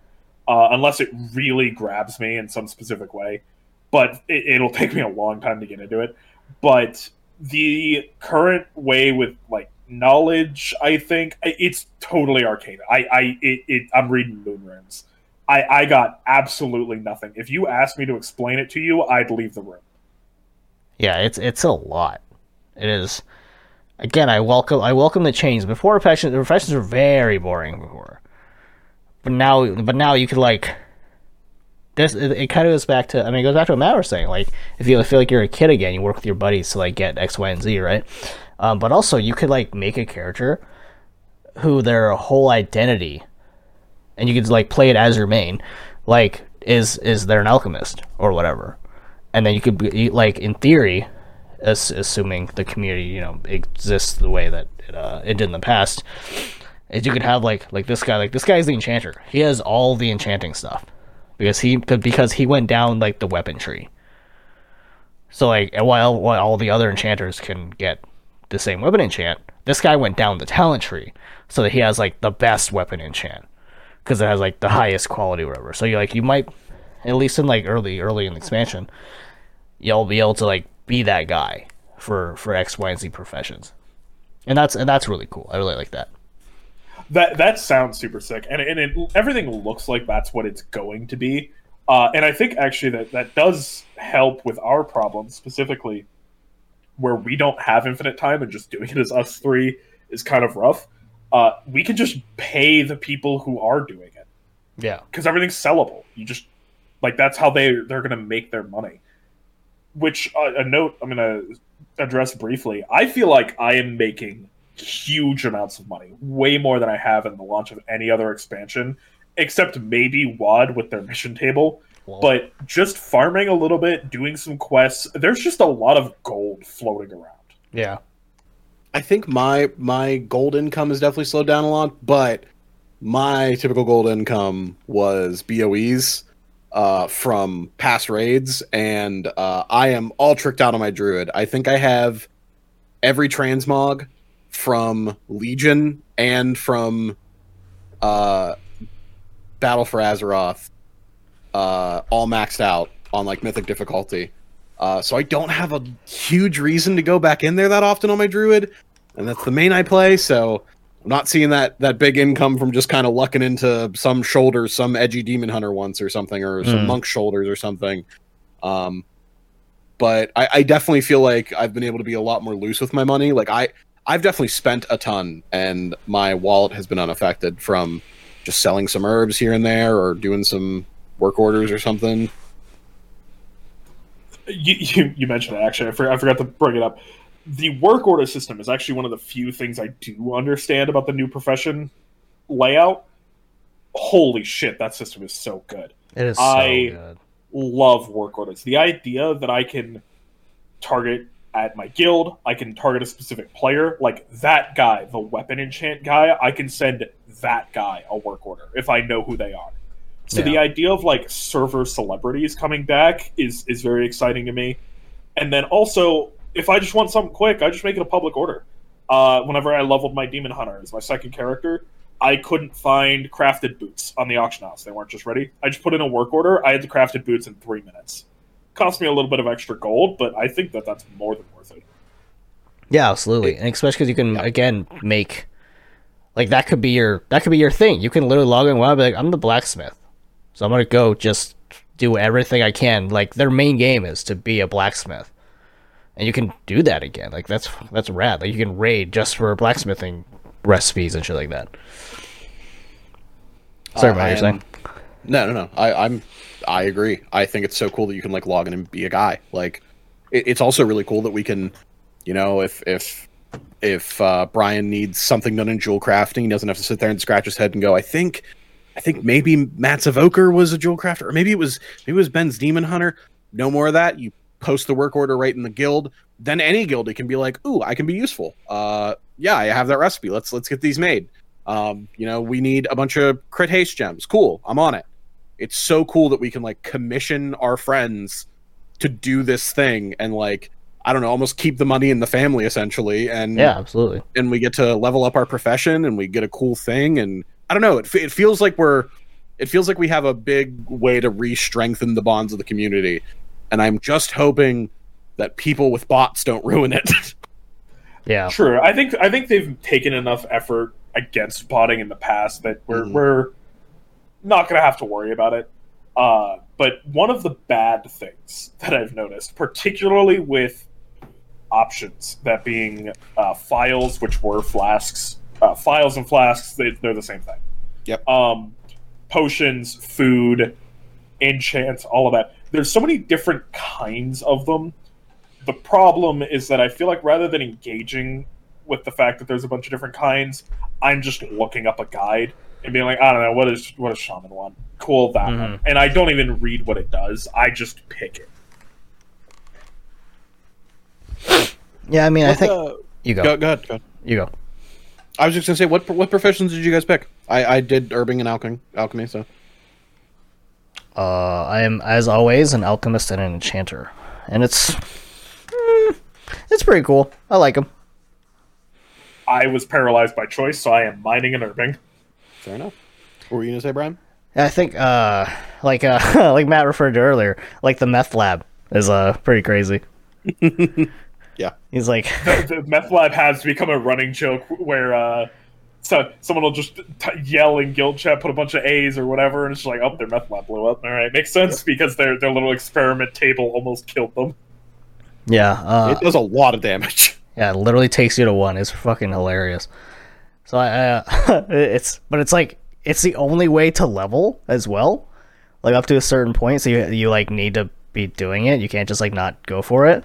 C: uh, unless it really grabs me in some specific way. But it, it'll take me a long time to get into it. But the current way with like knowledge, I think it's totally arcane. I, I, it, it, I'm reading moon runes. I, I got absolutely nothing. If you asked me to explain it to you, I'd leave the room.
A: Yeah, it's it's a lot. It is. Again, I welcome I welcome the change. Before professions, the professions were very boring before, but now but now you could like. This it, it kind of goes back to I mean it goes back to what Matt was saying like if you feel like you're a kid again you work with your buddies to like get X Y and Z right, um, but also you could like make a character who their whole identity, and you could like play it as your main, like is is they're an alchemist or whatever, and then you could be like in theory as, assuming the community you know exists the way that it, uh, it did in the past is you could have like like this guy like this guy's the enchanter. He has all the enchanting stuff. Because he because he went down like the weapon tree so like while while all the other enchanters can get the same weapon enchant this guy went down the talent tree so that he has like the best weapon enchant. Because it has like the highest quality or whatever. So you like you might at least in like early early in the expansion you'll be able to like be that guy for for X, Y, and Z professions, and that's and that's really cool. I really like that.
C: That that sounds super sick, and and it, everything looks like that's what it's going to be. Uh, and I think actually that that does help with our problem specifically, where we don't have infinite time and just doing it as us three is kind of rough. Uh, we can just pay the people who are doing it.
A: Yeah,
C: because everything's sellable. You just like that's how they they're gonna make their money which uh, a note I'm going to address briefly. I feel like I am making huge amounts of money, way more than I have in the launch of any other expansion, except maybe WoD with their mission table. Whoa. But just farming a little bit, doing some quests, there's just a lot of gold floating around.
A: Yeah.
B: I think my my gold income has definitely slowed down a lot, but my typical gold income was BOEs uh, from past raids, and uh, I am all tricked out on my druid. I think I have every transmog from Legion and from uh, Battle for Azeroth uh, all maxed out on like mythic difficulty. Uh, so I don't have a huge reason to go back in there that often on my druid, and that's the main I play. So I'm not seeing that that big income from just kind of lucking into some shoulders, some edgy demon hunter once or something, or some mm. monk shoulders or something. Um, but I, I definitely feel like I've been able to be a lot more loose with my money. Like I, I've definitely spent a ton, and my wallet has been unaffected from just selling some herbs here and there, or doing some work orders or something.
C: You, you, you mentioned it actually. I, for, I forgot to bring it up the work order system is actually one of the few things I do understand about the new profession layout. Holy shit, that system is so good.
A: It is so I good.
C: love work orders. The idea that I can target at my guild, I can target a specific player, like that guy, the weapon enchant guy, I can send that guy a work order if I know who they are. So yeah. the idea of like server celebrities coming back is is very exciting to me. And then also if I just want something quick, I just make it a public order. Uh, whenever I leveled my demon hunter as my second character, I couldn't find crafted boots on the auction house. They weren't just ready. I just put in a work order. I had the crafted boots in three minutes. Cost me a little bit of extra gold, but I think that that's more than worth it.
A: Yeah, absolutely, and especially because you can again make like that could be your that could be your thing. You can literally log in and be like, I'm the blacksmith, so I'm gonna go just do everything I can. Like their main game is to be a blacksmith and you can do that again. Like that's that's rad. Like you can raid just for blacksmithing recipes and shit like that. Sorry, about uh, you're saying?
B: No, no, no. I, I'm I agree. I think it's so cool that you can like log in and be a guy. Like it, it's also really cool that we can, you know, if if if uh, Brian needs something done in jewel crafting, he doesn't have to sit there and scratch his head and go, I think I think maybe Matt's evoker was a jewel crafter, or maybe it was maybe it was Ben's demon hunter. No more of that. You post the work order right in the guild, then any guild it can be like, "Ooh, I can be useful." Uh, yeah, I have that recipe. Let's let's get these made. Um, you know, we need a bunch of crit haste gems. Cool, I'm on it. It's so cool that we can like commission our friends to do this thing and like I don't know, almost keep the money in the family essentially. And
A: yeah, absolutely.
B: And we get to level up our profession and we get a cool thing. And I don't know, it, it feels like we're It feels like we have a big way to re-strengthen the bonds of the community, and I'm just hoping that people with bots don't ruin it.
A: Yeah.
C: True. I think I think they've taken enough effort against botting in the past that we're
B: Mhm.
C: we're not going to have to worry about it. Uh, but one of the bad things that I've noticed, particularly with options, that being uh, phials, which were flasks, uh, phials and flasks, they, they're the same thing.
B: Yep.
C: Um, potions, food, enchants, all of that. There's so many different kinds of them the problem is that I feel like rather than engaging with the fact that there's a bunch of different kinds, I'm just looking up a guide and being like, I don't know, what is what does shaman one? Cool, that
A: Mhm.
C: one. And I don't even read what it does. I just pick it.
A: Yeah, I mean, I think
B: the-
A: you go.
B: go, go ahead. Go ahead.
A: You go.
B: I was just gonna say, what what professions did you guys pick? I, I did herbing and alchemy, alchemy. So
A: Uh, I am, as always, an alchemist and an enchanter, and it's mm, it's pretty cool. I like them.
C: I was paralyzed by choice, so I am mining and herbing.
B: fair enough. What were you gonna say, Brian?
A: I think, uh, like uh, like Matt referred to earlier, like the meth lab is uh pretty crazy.
B: Yeah.
A: He's like,
C: the meth lab has become a running joke where uh, so someone will just t- yell in guild chat, put a bunch of A's or whatever, and it's just like, oh, their meth lab blew up. All right, makes sense because their their little experiment table almost killed them.
A: yeah, uh,
B: it does a lot of damage.
A: Yeah, it literally takes you to one. It's fucking hilarious. So I, uh, it's but it's like it's the only way to level as well, like up to a certain point. So you you like need to be doing it. You can't just like not go for it.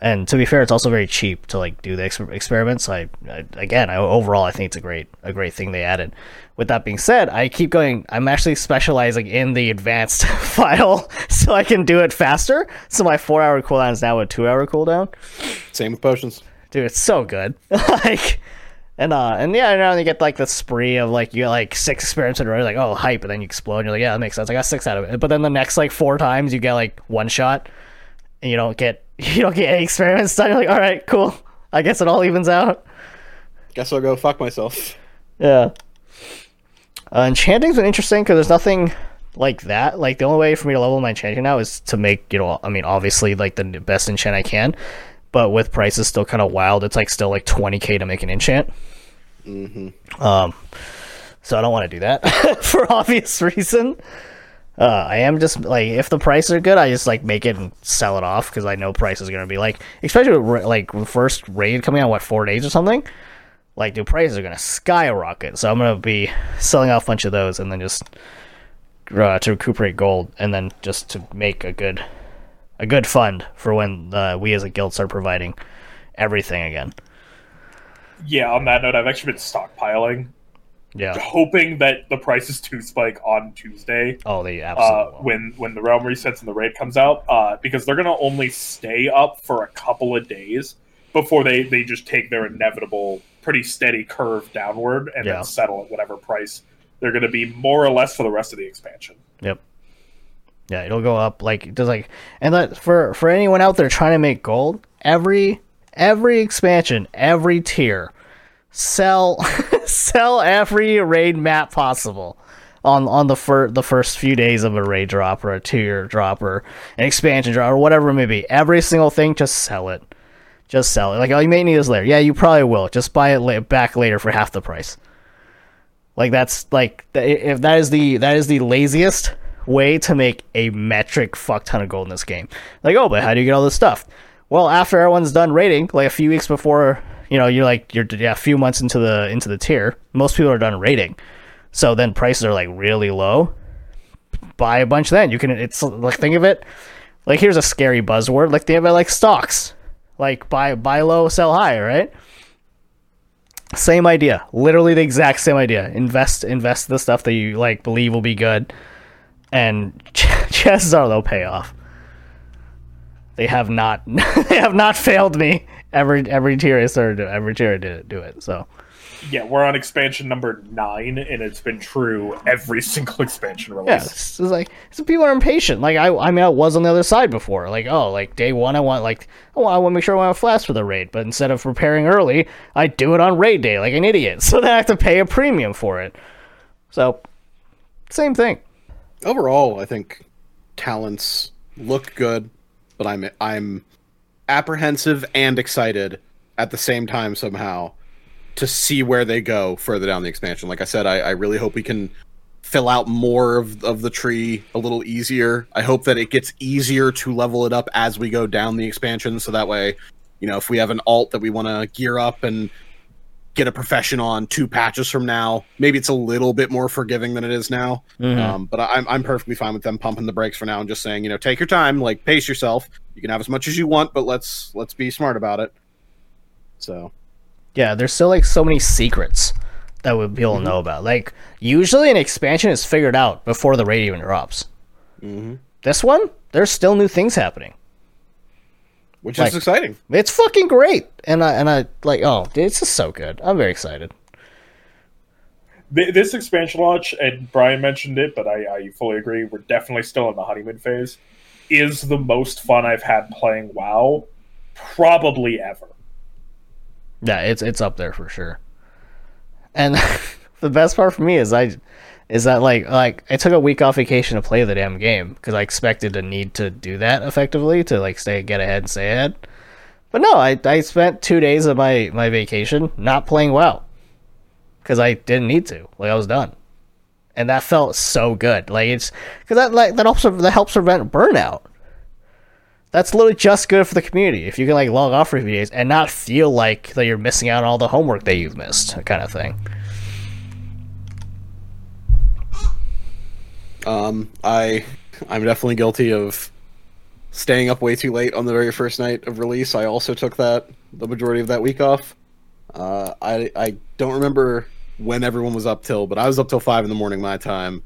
A: And to be fair, it's also very cheap to like do the ex- experiments. I, I again, I, overall, I think it's a great a great thing they added. With that being said, I keep going. I'm actually specializing in the advanced phial so I can do it faster. So my four hour cooldown is now a two hour cooldown
B: Same with potions.
A: dude it's so good like and uh and yeah and now you get like the spree of like you get like six experiments in a row like oh hype and then you explode and you're like yeah that makes sense i got six out of it but then the next like four times you get like one shot and you don't get you don't get any experiments done you're like all right cool. I guess it all evens out.
B: Guess I'll go fuck myself.
A: yeah. Uh, enchanting's been interesting because there's nothing like that. Like the only way for me to level my enchanting now is to make you know i mean obviously like the best enchant i can but with prices still kind of wild it's like still like 20k to make an enchant. Mhm. um so i don't want to do that for obvious reason uh i am just like if the prices are good i just like make it and sell it off because i know price is to be like especially with like first raid coming out what four days or something? Like the prices are to skyrocket. So i'm to be selling off a bunch of those and then just uh, to recuperate gold and then just to make a good a good fund for when uh, we as a guild start providing everything again.
C: Yeah, on that note, I've actually been stockpiling,
A: yeah
C: hoping that the prices do spike on Tuesday.
A: oh they
C: uh,
A: absolutely will.
C: when when the realm resets and the raid comes out, uh, because they're gonna only stay up for a couple of days before they they just take their inevitable, pretty steady curve downward and
A: Yeah.
C: then settle at whatever price they're gonna be more or less for the rest of the expansion.
A: Yep. Yeah, it'll go up like does like and that for for anyone out there trying to make gold, every every expansion, every tier, sell sell every raid map possible on on the fir- the first few days of a raid drop or a tier drop or an expansion drop or whatever it may be. Every single thing, just sell it. Just sell it. Like, oh, you may need this later. Yeah, you probably will. Just buy it la- back later for half the price. Like that's like th- if that is the that is the laziest way to make a metric fuck ton of gold in this game. Like, oh, but how do you get all this stuff? Well, after everyone's done raiding, like a few weeks before, you know, you're like you're yeah, a few months into the into the tier, most people are done rating, So then prices are like really low. Buy a bunch then. You can it's like think of it like here's a scary buzzword, like they have like stocks. Like buy buy low, sell high, right? Same idea. Literally the exact same idea. Invest invest the stuff that you like believe will be good and chances are they'll pay off. They have not they have not failed me every every tier I started to every tier I did do it. So
C: Yeah, we're on expansion number nine, and it's been true every single expansion release.
A: yeah, it's, it's like some people are impatient. Like I I mean I was on the other side before. Like oh like day one I want like oh I want to make sure I want a flask for the raid, but instead of preparing early, I do it on raid day like an idiot. So then I have to pay a premium for it. So same thing.
B: overall, I think talents look good, but I'm I'm apprehensive and excited at the same time somehow to see where they go further down the expansion. Like I said, I, I really hope we can fill out more of, of the tree a little easier. I hope that it gets easier to level it up as we go down the expansion, so that way, you know, if we have an alt that we want to gear up and get a profession on two patches from now, maybe it's a little bit more forgiving than it is now.
A: Mhm.
B: Um, but I'm I'm perfectly fine with them pumping the brakes for now and just saying, you know, take your time, like pace yourself. You can have as much as you want, but let's let's be smart about it. So
A: Yeah, there's still like so many secrets that we people know about. Like usually an expansion is figured out before the raid even drops.
B: Mhm.
A: This one, there's still new things happening.
B: Which
A: Like-
B: is exciting.
A: It's fucking great, and I and I like oh, dude, it's just so good. I'm very excited.
C: This expansion launch, and Brian mentioned it, but I, I fully agree. We're definitely still in the honeymoon phase. Is the most fun I've had playing WoW, probably ever.
A: Yeah, it's it's up there for sure. And the best part for me is I is that like like I took a week off vacation to play the damn game because I expected to need to do that effectively to like stay get ahead and stay ahead. But no, I I spent two days of my my vacation not playing WoW because I didn't need to. Like I was done, and that felt so good. Like it's because that like that helps that helps prevent burnout. That's literally just good for the community if you can like log off for a few days and not feel like that you're missing out on all the homework that you've missed, kind of thing.
B: Um, I I'm definitely guilty of staying up way too late on the very first night of release. I also took that the majority of that week off. Uh, I I don't remember when everyone was up till, but I was up till five in the morning my time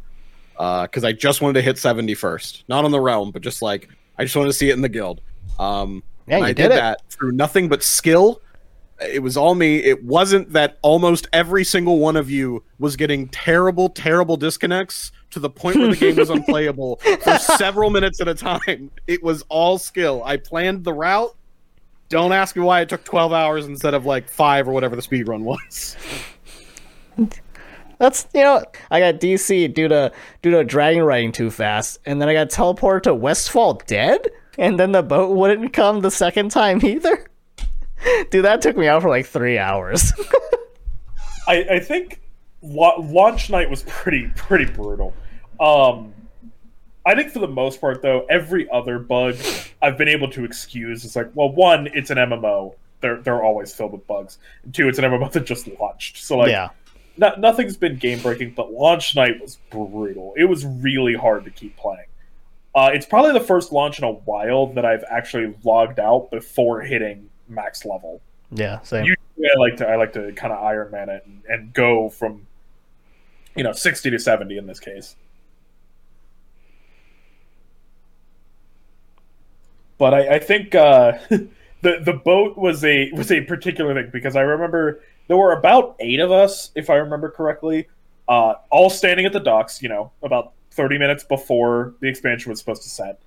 B: because I just wanted to hit 70 first, not on the realm, but just like I just wanted to see it in the guild. Um,
A: Yeah, you
B: I
A: did
B: did that through nothing but skill. It was all me. It wasn't that almost every single one of you was getting terrible, terrible disconnects to the point where the game was unplayable for several minutes at a time. It was all skill. I planned the route. Don't ask me why it took 12 hours instead of like five or whatever the speed run was.
A: That's you know I got DC due to due to dragon riding too fast, and then I got teleported to Westfall dead, and then the boat wouldn't come the second time either. Dude, that took me out for like three hours.
C: I, I think la- launch night was pretty pretty brutal. Um, I think for the most part, though, every other bug I've been able to excuse. is like, well, one, it's an MMO. They're they're always filled with bugs. And two, it's an MMO that just launched. So like,
A: yeah,
C: no, nothing's been game breaking, but launch night was brutal. It was really hard to keep playing. Uh, it's probably the first launch in a while that I've actually logged out before hitting max level.
A: yeah, same.
C: Usually, I like to I like to kind of Iron Man it and, and go from you know sixty to seventy in this case. But I, I think uh, the the boat was a was a particular thing because I remember there were about eight of us, if I remember correctly, uh, all standing at the docks. You know, about thirty minutes before the expansion was supposed to set,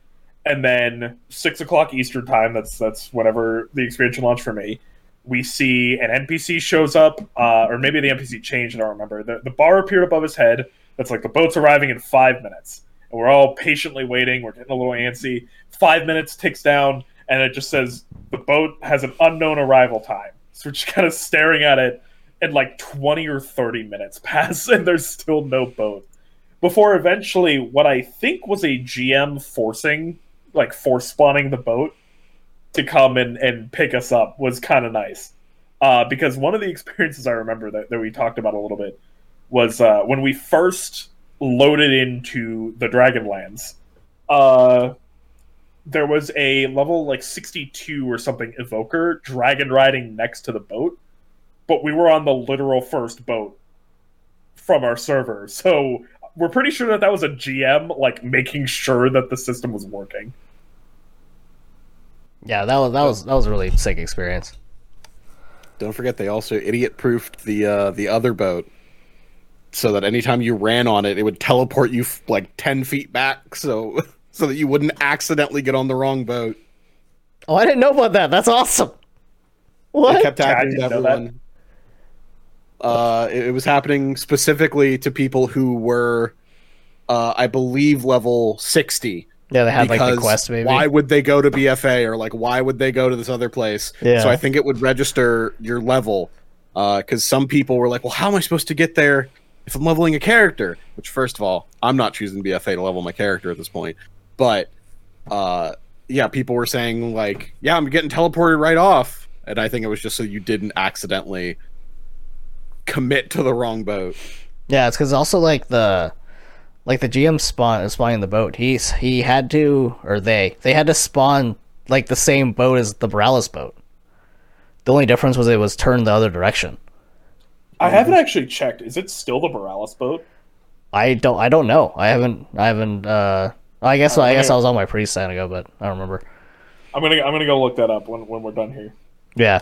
C: and then six o'clock Eastern time. That's that's whenever the expansion launched for me. We see an NPC shows up, uh, or maybe the NPC changed. I don't remember. The, the bar appeared above his head. That's like the boat's arriving in five minutes, we're all patiently waiting. We're getting a little antsy. Five minutes ticks down, and it just says the boat has an unknown arrival time. So we're just kind of staring at it, and like twenty or thirty minutes pass, and there's still no boat. Before eventually, what I think was a GM forcing, like force spawning the boat to come and, and pick us up was kind of nice. Uh, because one of the experiences I remember that, that we talked about a little bit was uh, when we first loaded into the Dragonlands. Uh, there was a level like 62 or something evoker dragon riding next to the boat, but we were on the literal first boat from our server. So we're pretty sure that that was a GM like making sure that the system was working.
A: yeah, that was that was that was a really sick experience.
B: Don't forget they also idiot proofed the uh, the other boat so that anytime you ran on it, it would teleport you like ten feet back, so so that you wouldn't accidentally get on the wrong boat.
A: Oh, I didn't know about that. That's awesome. What?
B: It kept
C: Yeah, I
B: to
C: didn't know
B: everyone. Uh, it, it was happening specifically to people who were uh, I believe level sixty.
A: Yeah, they had like the
B: because
A: quest maybe.
B: Why would they go to BFA or like why would they go to this other place?
A: Yeah.
B: So I think it would register your level because some people were like, well, how am I supposed to get there if I'm leveling a character? Which, first of all, I'm not choosing BFA to level my character at this point. But uh, yeah, people were saying like, yeah, I'm getting teleported right off, and I think it was just so you didn't accidentally commit to the wrong boat.
A: Yeah, it's because also like the like the GM spawn is spawning the boat. He's he had to or they they had to spawn like the same boat as the Borealis boat. The only difference was it was turned the other direction.
C: I haven't actually checked. Is it still the Borealis boat?
A: I don't I don't know. I haven't I haven't uh I guess
C: Uh,
A: I guess
C: okay.
A: I was on my pre sign ago, but I don't remember.
C: I'm gonna I'm gonna go look that up when, when we're done here.
A: Yeah.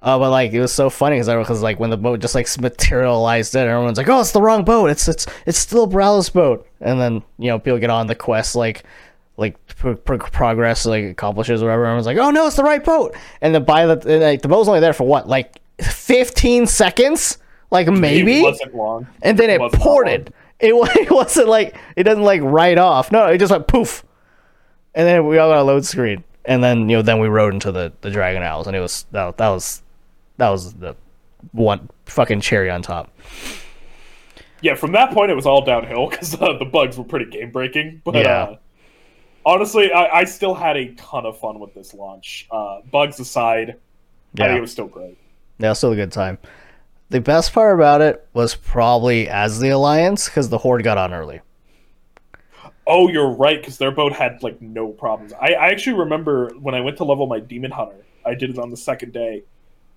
A: Uh, but like it was so funny because because like when the boat just like materialized it, everyone's like, "Oh, it's the wrong boat. It's it's it's still Borealis boat." And then you know people get on the quest like like pro- pro- progress like accomplishes or whatever. Everyone's like, "Oh no, it's the right boat." And then by the and, like the boat was only there for what like fifteen seconds, like maybe,
C: It wasn't long.
A: and then it
C: wasn't
A: ported. It, it wasn't like it doesn't like right off. No, it just went poof, and then we all got a load screen, and then you know then we rode into the the Dragon Isles, and it was that, that was that was the one fucking cherry on top.
C: Yeah, from that point it was all downhill because uh, the bugs were pretty game breaking. But
A: Yeah.
C: uh, honestly, I, I still had a ton of fun with this launch. Uh, bugs aside, I
A: Yeah,
C: think it was still great.
A: Yeah, still a good time. The best part about it was probably as the Alliance because the Horde got on early.
C: Oh, you're right, because their boat had like no problems. I, I actually remember when I went to level my Demon Hunter, I did it on the second day,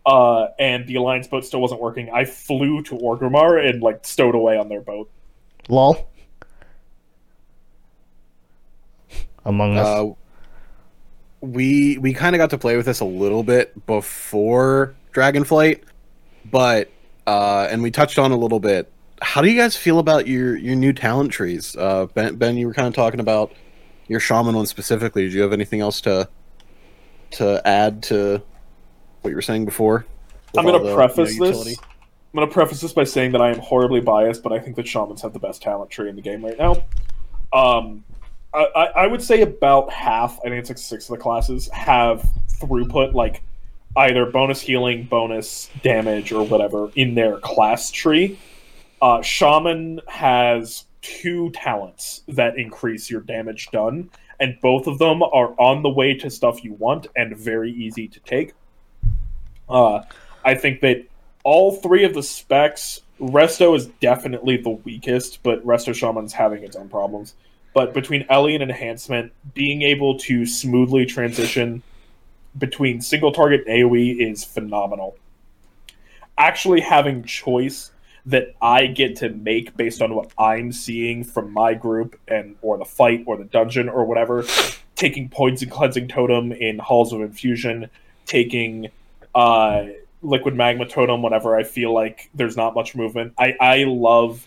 C: uh, and the Alliance boat still wasn't working. I flew to Orgrimmar and like stowed away on their boat.
A: Lol. Among Us.
B: Uh, we we kind of got to play with this a little bit before Dragonflight, but uh, and we touched on a little bit. How do you guys feel about your your new talent trees? Uh, ben, ben, you were kind of talking about your shaman one specifically. Did you have anything else to to add to what you were saying before?
C: I'm going to preface
B: you know,
C: this. I'm going to preface this by saying that I am horribly biased, but I think that shamans have the best talent tree in the game right now. Um, I, I, I would say about half, I think it's like six of the classes, have throughput, like either bonus healing, bonus damage, or whatever in their class tree. Uh, Shaman has two talents that increase your damage done, and both of them are on the way to stuff you want and very easy to take. Uh, I think that all three of the specs, Resto is definitely the weakest, but Resto Shaman's having its own problems. But between Ele and Enhancement, being able to smoothly transition between single target and AoE is phenomenal. Actually having choice that I get to make based on what I'm seeing from my group and or the fight or the dungeon or whatever, taking points and cleansing totem in halls of infusion, taking uh, liquid magma totem whenever I feel like there's not much movement. I, I love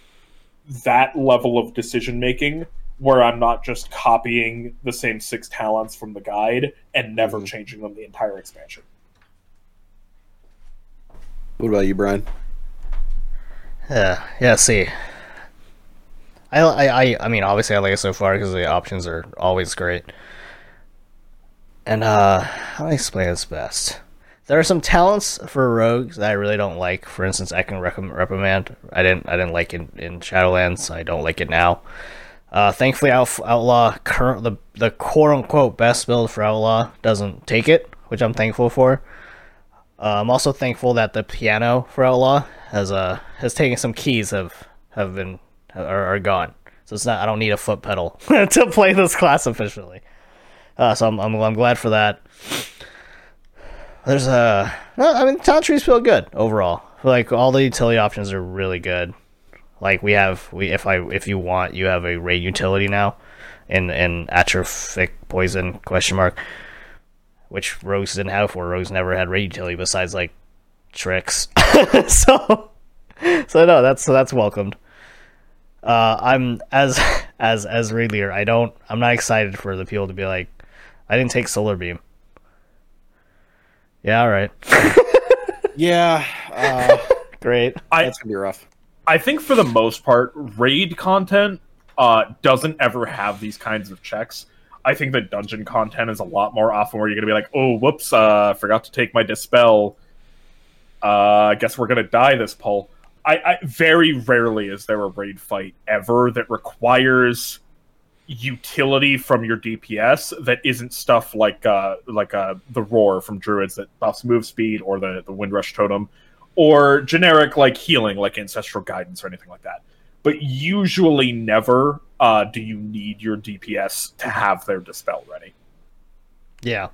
C: that level of decision making where I'm not just copying the same six talents from the guide and never
B: Mhm.
C: changing them the entire expansion.
B: What about you, Brian?
A: Yeah, yeah. See, I, I, I, I mean, obviously, I like it so far because the options are always great. And uh, how do I explain this best? There are some talents for rogues that I really don't like. For instance, I can rep- reprimand. I didn't, I didn't like it in Shadowlands. I don't like it now. Uh, thankfully, Out- Outlaw current the the quote unquote best build for Outlaw doesn't take it, which I'm thankful for. Uh, I'm also thankful that the piano for Outlaw has uh has taken some keys have have been are, are gone. So it's not I don't need a foot pedal to play this class efficiently. Uh, so I'm, I'm I'm glad for that. There's a I mean talent trees feel good overall. Like all the utility options are really good. Like we have we if I if you want you have a raid utility now in in atrophic poison question mark which rogues didn't have before. Rogues never had raid utility besides like tricks. so, so no, that's so that's welcomed. Uh, I'm as as as raid leader. I don't. I'm not excited for the people to be like, I didn't take solar beam. Yeah, all right,
B: Yeah, uh,
A: great.
C: I,
B: that's gonna be rough.
C: I think for the most part, raid content uh, doesn't ever have these kinds of checks. I think that dungeon content is a lot more often where you're gonna be like, oh, whoops, uh, forgot to take my dispel. Uh, I guess we're gonna die this pull. I, I very rarely is there a raid fight ever that requires utility from your DPS that isn't stuff like uh like uh the roar from druids that buffs move speed or the the windrush totem or generic like healing like ancestral guidance or anything like that but usually never uh do you need your DPS to have their dispel ready
A: Yeah.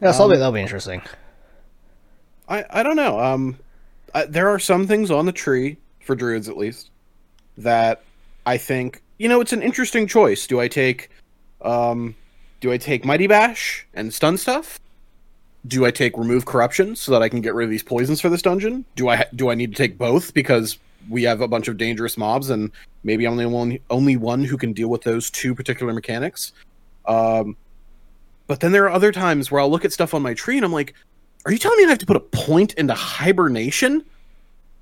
A: Yeah, so that'll, be, that'll be interesting.
B: I I don't know. Um, I, there are some things on the tree for druids at least that I think you know it's an interesting choice. Do I take, um, do I take Mighty Bash and stun stuff? Do I take remove corruption so that I can get rid of these poisons for this dungeon? Do I do I need to take both because we have a bunch of dangerous mobs and maybe I'm the only only one who can deal with those two particular mechanics? Um, but then there are other times where I'll look at stuff on my tree and I'm like, are you telling me I have to put a point into hibernation?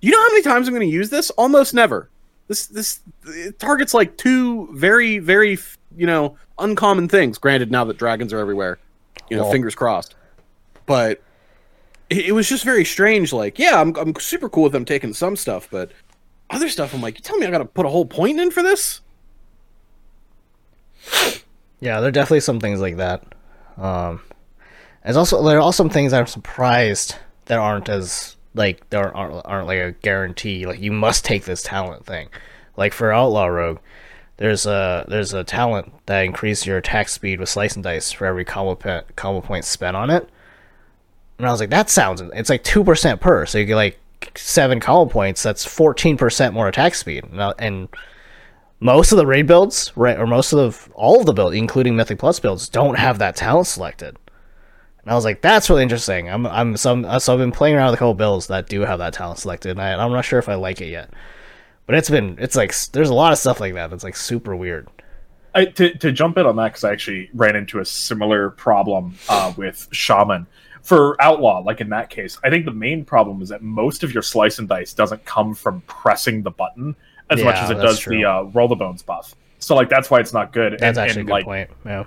B: You know how many times I'm going to use this? Almost never. This this it targets like two very very you know uncommon things. Granted, now that dragons are everywhere, you know,
A: Well-
B: fingers crossed. But it, was just very strange. Like, yeah, I'm I'm super cool with them taking some stuff, but other stuff, I'm like, you tell me I got to put a whole point in for this?
A: Yeah, there are definitely some things like that. Um, there's also there are also some things I'm surprised that aren't as like there aren't aren't like a guarantee. Like you must take this talent thing. Like for Outlaw Rogue, there's a there's a talent that increases your attack speed with slice and dice for every combo pe- combo point spent on it. And I was like, that sounds it's like two percent per. So you get like seven combo points. That's fourteen percent more attack speed. And, most of the raid builds, right, or most of the all of the builds, including Mythic Plus builds, don't have that talent selected. And I was like, that's really interesting. I'm I'm some so I've been playing around with a couple builds that do have that talent selected, and I, I'm not sure if I like it yet. But it's been it's like there's a lot of stuff like that that's like super weird.
C: I, to, to jump in on that because I actually ran into a similar problem uh, with Shaman for Outlaw. Like in that case, I think the main problem is that most of your slice and dice doesn't come from pressing the button as much as it does
A: true.
C: the uh, roll the bones buff. So like that's why it's not good.
A: That's
C: and,
A: actually
C: and,
A: a good
C: like
A: point. Yeah.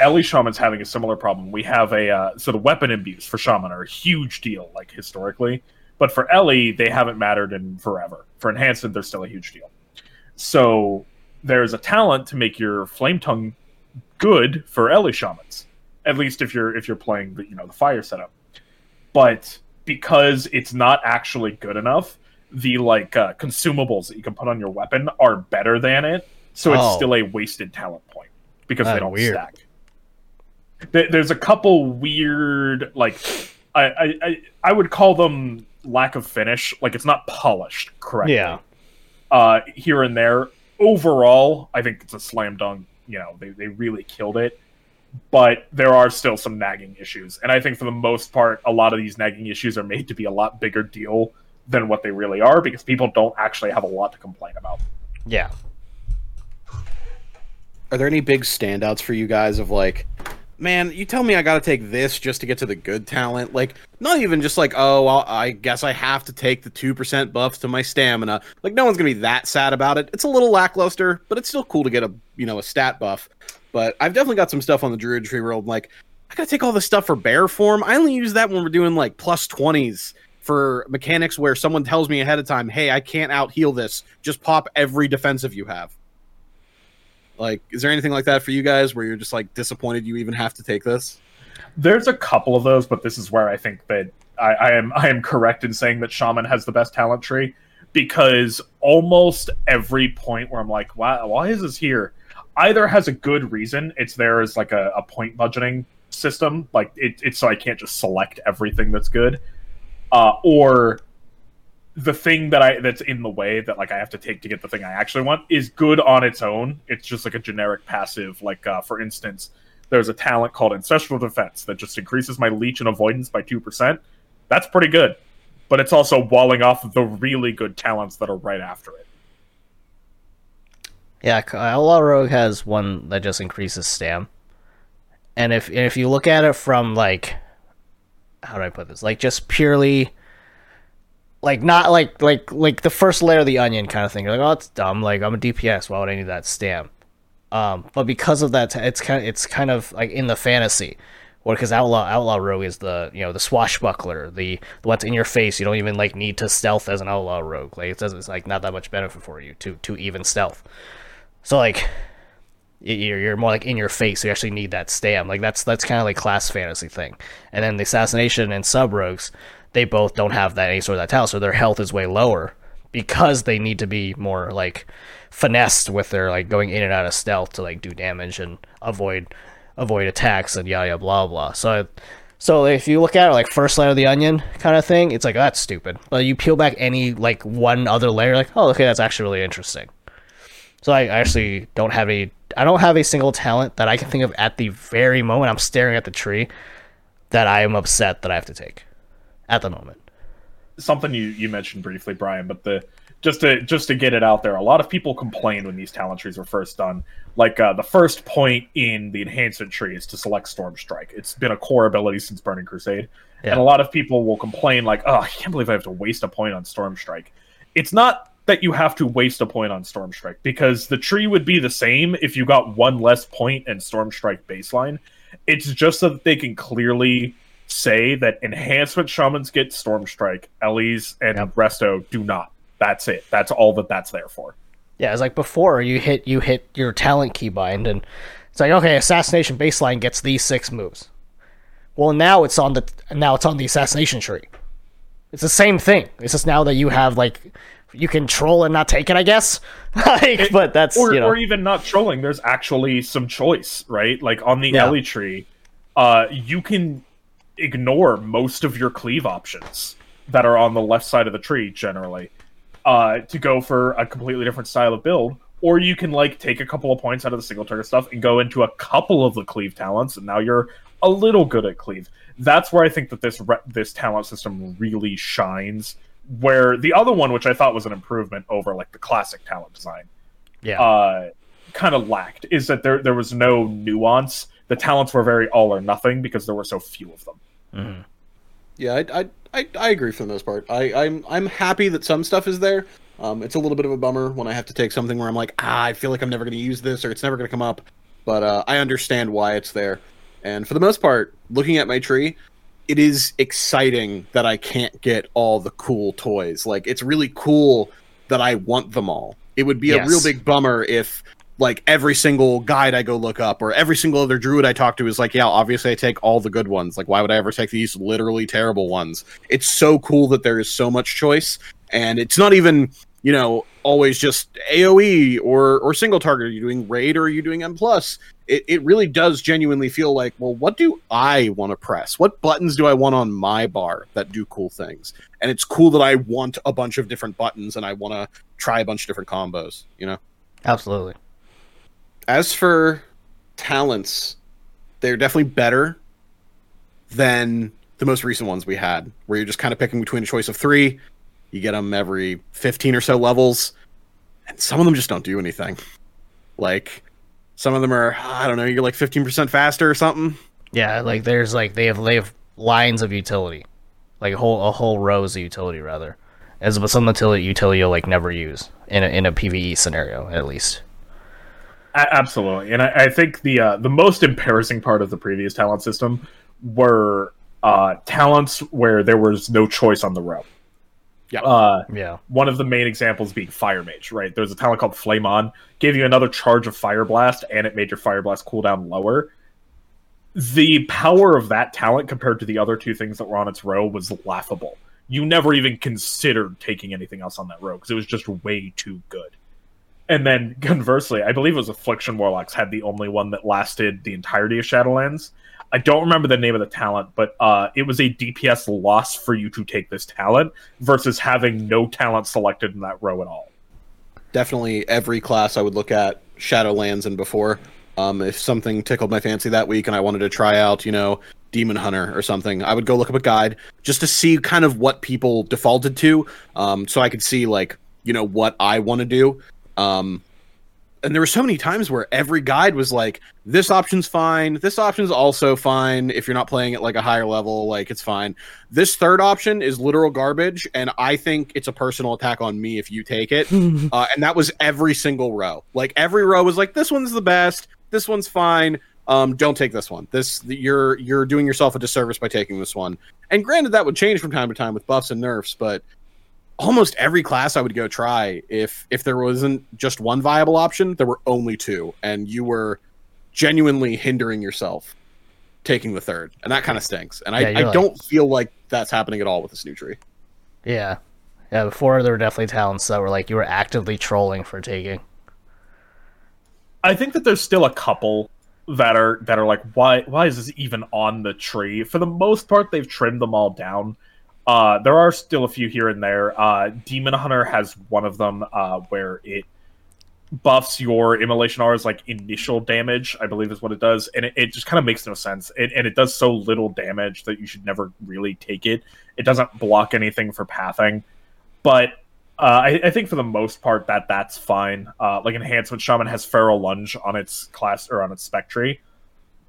C: Ele Shaman's having a similar problem. We have a uh, so the weapon imbues for Shaman are a huge deal, like historically, but for Ele they haven't mattered in forever. For Enhancement, they're still a huge deal. So there's a talent to make your Flame Tongue good for Ele Shamans, at least if you're if you're playing the you know the fire setup. But because it's not actually good enough, the like uh, consumables that you can put on your weapon are better than it, so it's
A: Oh.
C: still a wasted talent point because they don't
A: weird.
C: stack. There- There's a couple weird like I, I I I would call them lack of finish. Like it's not polished correctly.
A: Yeah.
C: Uh, here and there. Overall, I think it's a slam dunk. You know, they they really killed it. But there are still some nagging issues, and I think for the most part, a lot of these nagging issues are made to be a lot bigger deal than what they really are because people don't actually have a lot to complain about.
A: Yeah.
B: Are there any big standouts for you guys of like, man, you tell me I got to take this just to get to the good talent? Like, not even just like, oh, well, I guess I have to take the 2% buffs to my stamina. Like, no one's going to be that sad about it. It's a little lackluster, but it's still cool to get a, you know, a stat buff. But I've definitely got some stuff on the Druid Tree World. Like, I got to take all this stuff for bear form. I only use that when we're doing like plus 20s for mechanics where someone tells me ahead of time, hey, I can't out heal this. Just pop every defensive you have. Like, is there anything like that for you guys where you're just like disappointed you even have to take this?
C: There's a couple of those, but this is where I think that I, I am I am correct in saying that Shaman has the best talent tree because almost every point where I'm like, why why is this here? Either has a good reason, it's there as like a, a point budgeting system, like it, it's so I can't just select everything that's good, uh, or the thing that I that's in the way that like I have to take to get the thing I actually want is good on its own. It's just like a generic passive. Like uh, for instance, there's a talent called Ancestral Defense that just increases my leech and avoidance by two percent. That's pretty good, but it's also walling off the really good talents that are right after it.
A: Yeah, K- Outlaw Rogue has one that just increases stam. And if if you look at it from like how do I put this? Like just purely like not like like like the first layer of the onion kind of thing. You're like, oh, it's dumb. Like I'm a DPS. Why would I need that stamp? Um, but because of that, it's kind of, it's kind of like in the fantasy, or because outlaw outlaw rogue is the you know the swashbuckler, the, what's in your face. You don't even like need to stealth as an outlaw rogue. Like it says it's like not that much benefit for you to to even stealth. So like you're, you're more like in your face. So you actually need that stam. Like that's that's kind of like class fantasy thing. And then the assassination and sub rogues, they both don't have that any sort of that talent, so their health is way lower because they need to be more like finessed with their like going in and out of stealth to like do damage and avoid avoid attacks and yada yada blah blah. So so if you look at it like first layer of the onion kind of thing, it's like oh, that's stupid. But you peel back any like one other layer, like oh okay, that's actually really interesting. So I actually don't have a I don't have a single talent that I can think of at the very moment I'm staring at the tree that I am upset that I have to take at the moment.
C: Something you, you mentioned briefly, Brian, but the just to just to get it out there, a lot of people complained when these talent trees were first done. Like uh, the first point in the enhancement tree is to select Storm Strike. It's been a core ability since Burning Crusade, yeah. and a lot of people will complain like, "Oh, I can't believe I have to waste a point on Storm Strike." It's not that you have to waste a point on Storm Strike because the tree would be the same if you got one less point and Storm Strike baseline. It's just so that they can clearly say that enhancement shamans get Storm Strike, Ele's and yep. Resto do not. That's it. That's all that that's there for.
A: Yeah, it's like before you hit you hit your talent keybind and it's like okay, assassination baseline gets these six moves. Well, now it's on the now it's on the assassination tree. It's the same thing. It's just now that you have like you can troll and not take it, I guess. like, it, but that's
C: or,
A: you know.
C: or even not trolling. There's actually some choice, right? Like on the yeah. Ellie tree, uh, you can ignore most of your cleave options that are on the left side of the tree generally, uh, to go for a completely different style of build. Or you can like take a couple of points out of the single target stuff and go into a couple of the cleave talents, and now you're a little good at cleave. That's where I think that this re- this talent system really shines where the other one, which I thought was an improvement over like the classic talent design,
A: yeah,
C: uh, kind of lacked is that there there was no nuance. The talents were very all or nothing because there were so few of them.
B: Mm-hmm. Yeah, I, I, I I agree for the most part. I I'm I'm happy that some stuff is there. Um, it's a little bit of a bummer when I have to take something where I'm like, ah, I feel like I'm never going to use this or it's never going to come up. But uh, I understand why it's there. And for the most part, looking at my tree, it is exciting that I can't get all the cool toys. Like it's really cool that I want them all. It would be yes. a real big bummer if like every single guide I go look up or every single other druid I talk to is like, yeah, obviously I take all the good ones. Like why would I ever take these literally terrible ones? It's so cool that there is so much choice and it's not even, you know, always just AoE or or single target. Are you doing raid or are you doing M plus? it, it really does genuinely feel like, well, what do I want to press? What buttons do I want on my bar that do cool things? And it's cool that I want a bunch of different buttons and I want to try a bunch of different combos, you know?
A: Absolutely.
B: As for talents, they're definitely better than the most recent ones we had, where you're just kind of picking between a choice of three. You get them every 15 or so levels, and some of them just don't do anything. Like, some of them are I don't know, you're like 15% faster or something.
A: Yeah, like there's like they have they have lines of utility, like a whole a whole rows of utility rather, as but some utility utility you'll like never use in a in a PVE scenario at least.
C: Absolutely, and I, I think the uh, the most embarrassing part of the previous talent system were uh, talents where there was no choice on the row.
A: Yeah.
C: Uh,
A: yeah.
C: One of the main examples being Fire Mage, right? There's a talent called Flame On, gave you another charge of Fire Blast, and it made your Fire Blast cooldown lower. The power of that talent compared to the other two things that were on its row was laughable. You never even considered taking anything else on that row because it was just way too good. And then conversely, I believe it was Affliction Warlocks had the only one that lasted the entirety of Shadowlands, I don't remember the name of the talent, but uh, it was a DPS loss for you to take this talent versus having no talent selected in that row at all.
B: Definitely every class I would look at Shadowlands and before. Um, if something tickled my fancy that week and I wanted to try out, you know, Demon Hunter or something, I would go look up a guide just to see kind of what people defaulted to, um, so I could see like you know what I want to do. Um, and there were so many times where every guide was like, "This option's fine. This option's also fine. If you're not playing at like a higher level, like it's fine. This third option is literal garbage, and I think it's a personal attack on me if you take it." uh, and that was every single row. Like every row was like, "This one's the best. This one's fine. Um, don't take this one. This you're you're doing yourself a disservice by taking this one." And granted, that would change from time to time with buffs and nerfs, but almost every class I would go try if if there wasn't just one viable option, there were only two, and you were genuinely hindering yourself taking the third, and that kind of stinks. And
A: Yeah,
B: I, I
A: like-
B: don't feel like that's happening at all with this new tree.
A: Yeah. Yeah, before there were definitely talents that were like you were actively trolling for taking.
C: I think that there's still a couple that are that are like why why is this even on the tree? For the most part, they've trimmed them all down. Uh, there are still a few here and there. Uh, Demon Hunter has one of them uh, where it buffs your immolation aura's like initial damage, I believe is what it does, and it, it just kind of makes no sense. It, and it does so little damage that you should never really take it. It doesn't block anything for pathing, but uh, I, I think for the most part that that's fine. Uh, like enhancement shaman has feral lunge on its class or on its spec tree,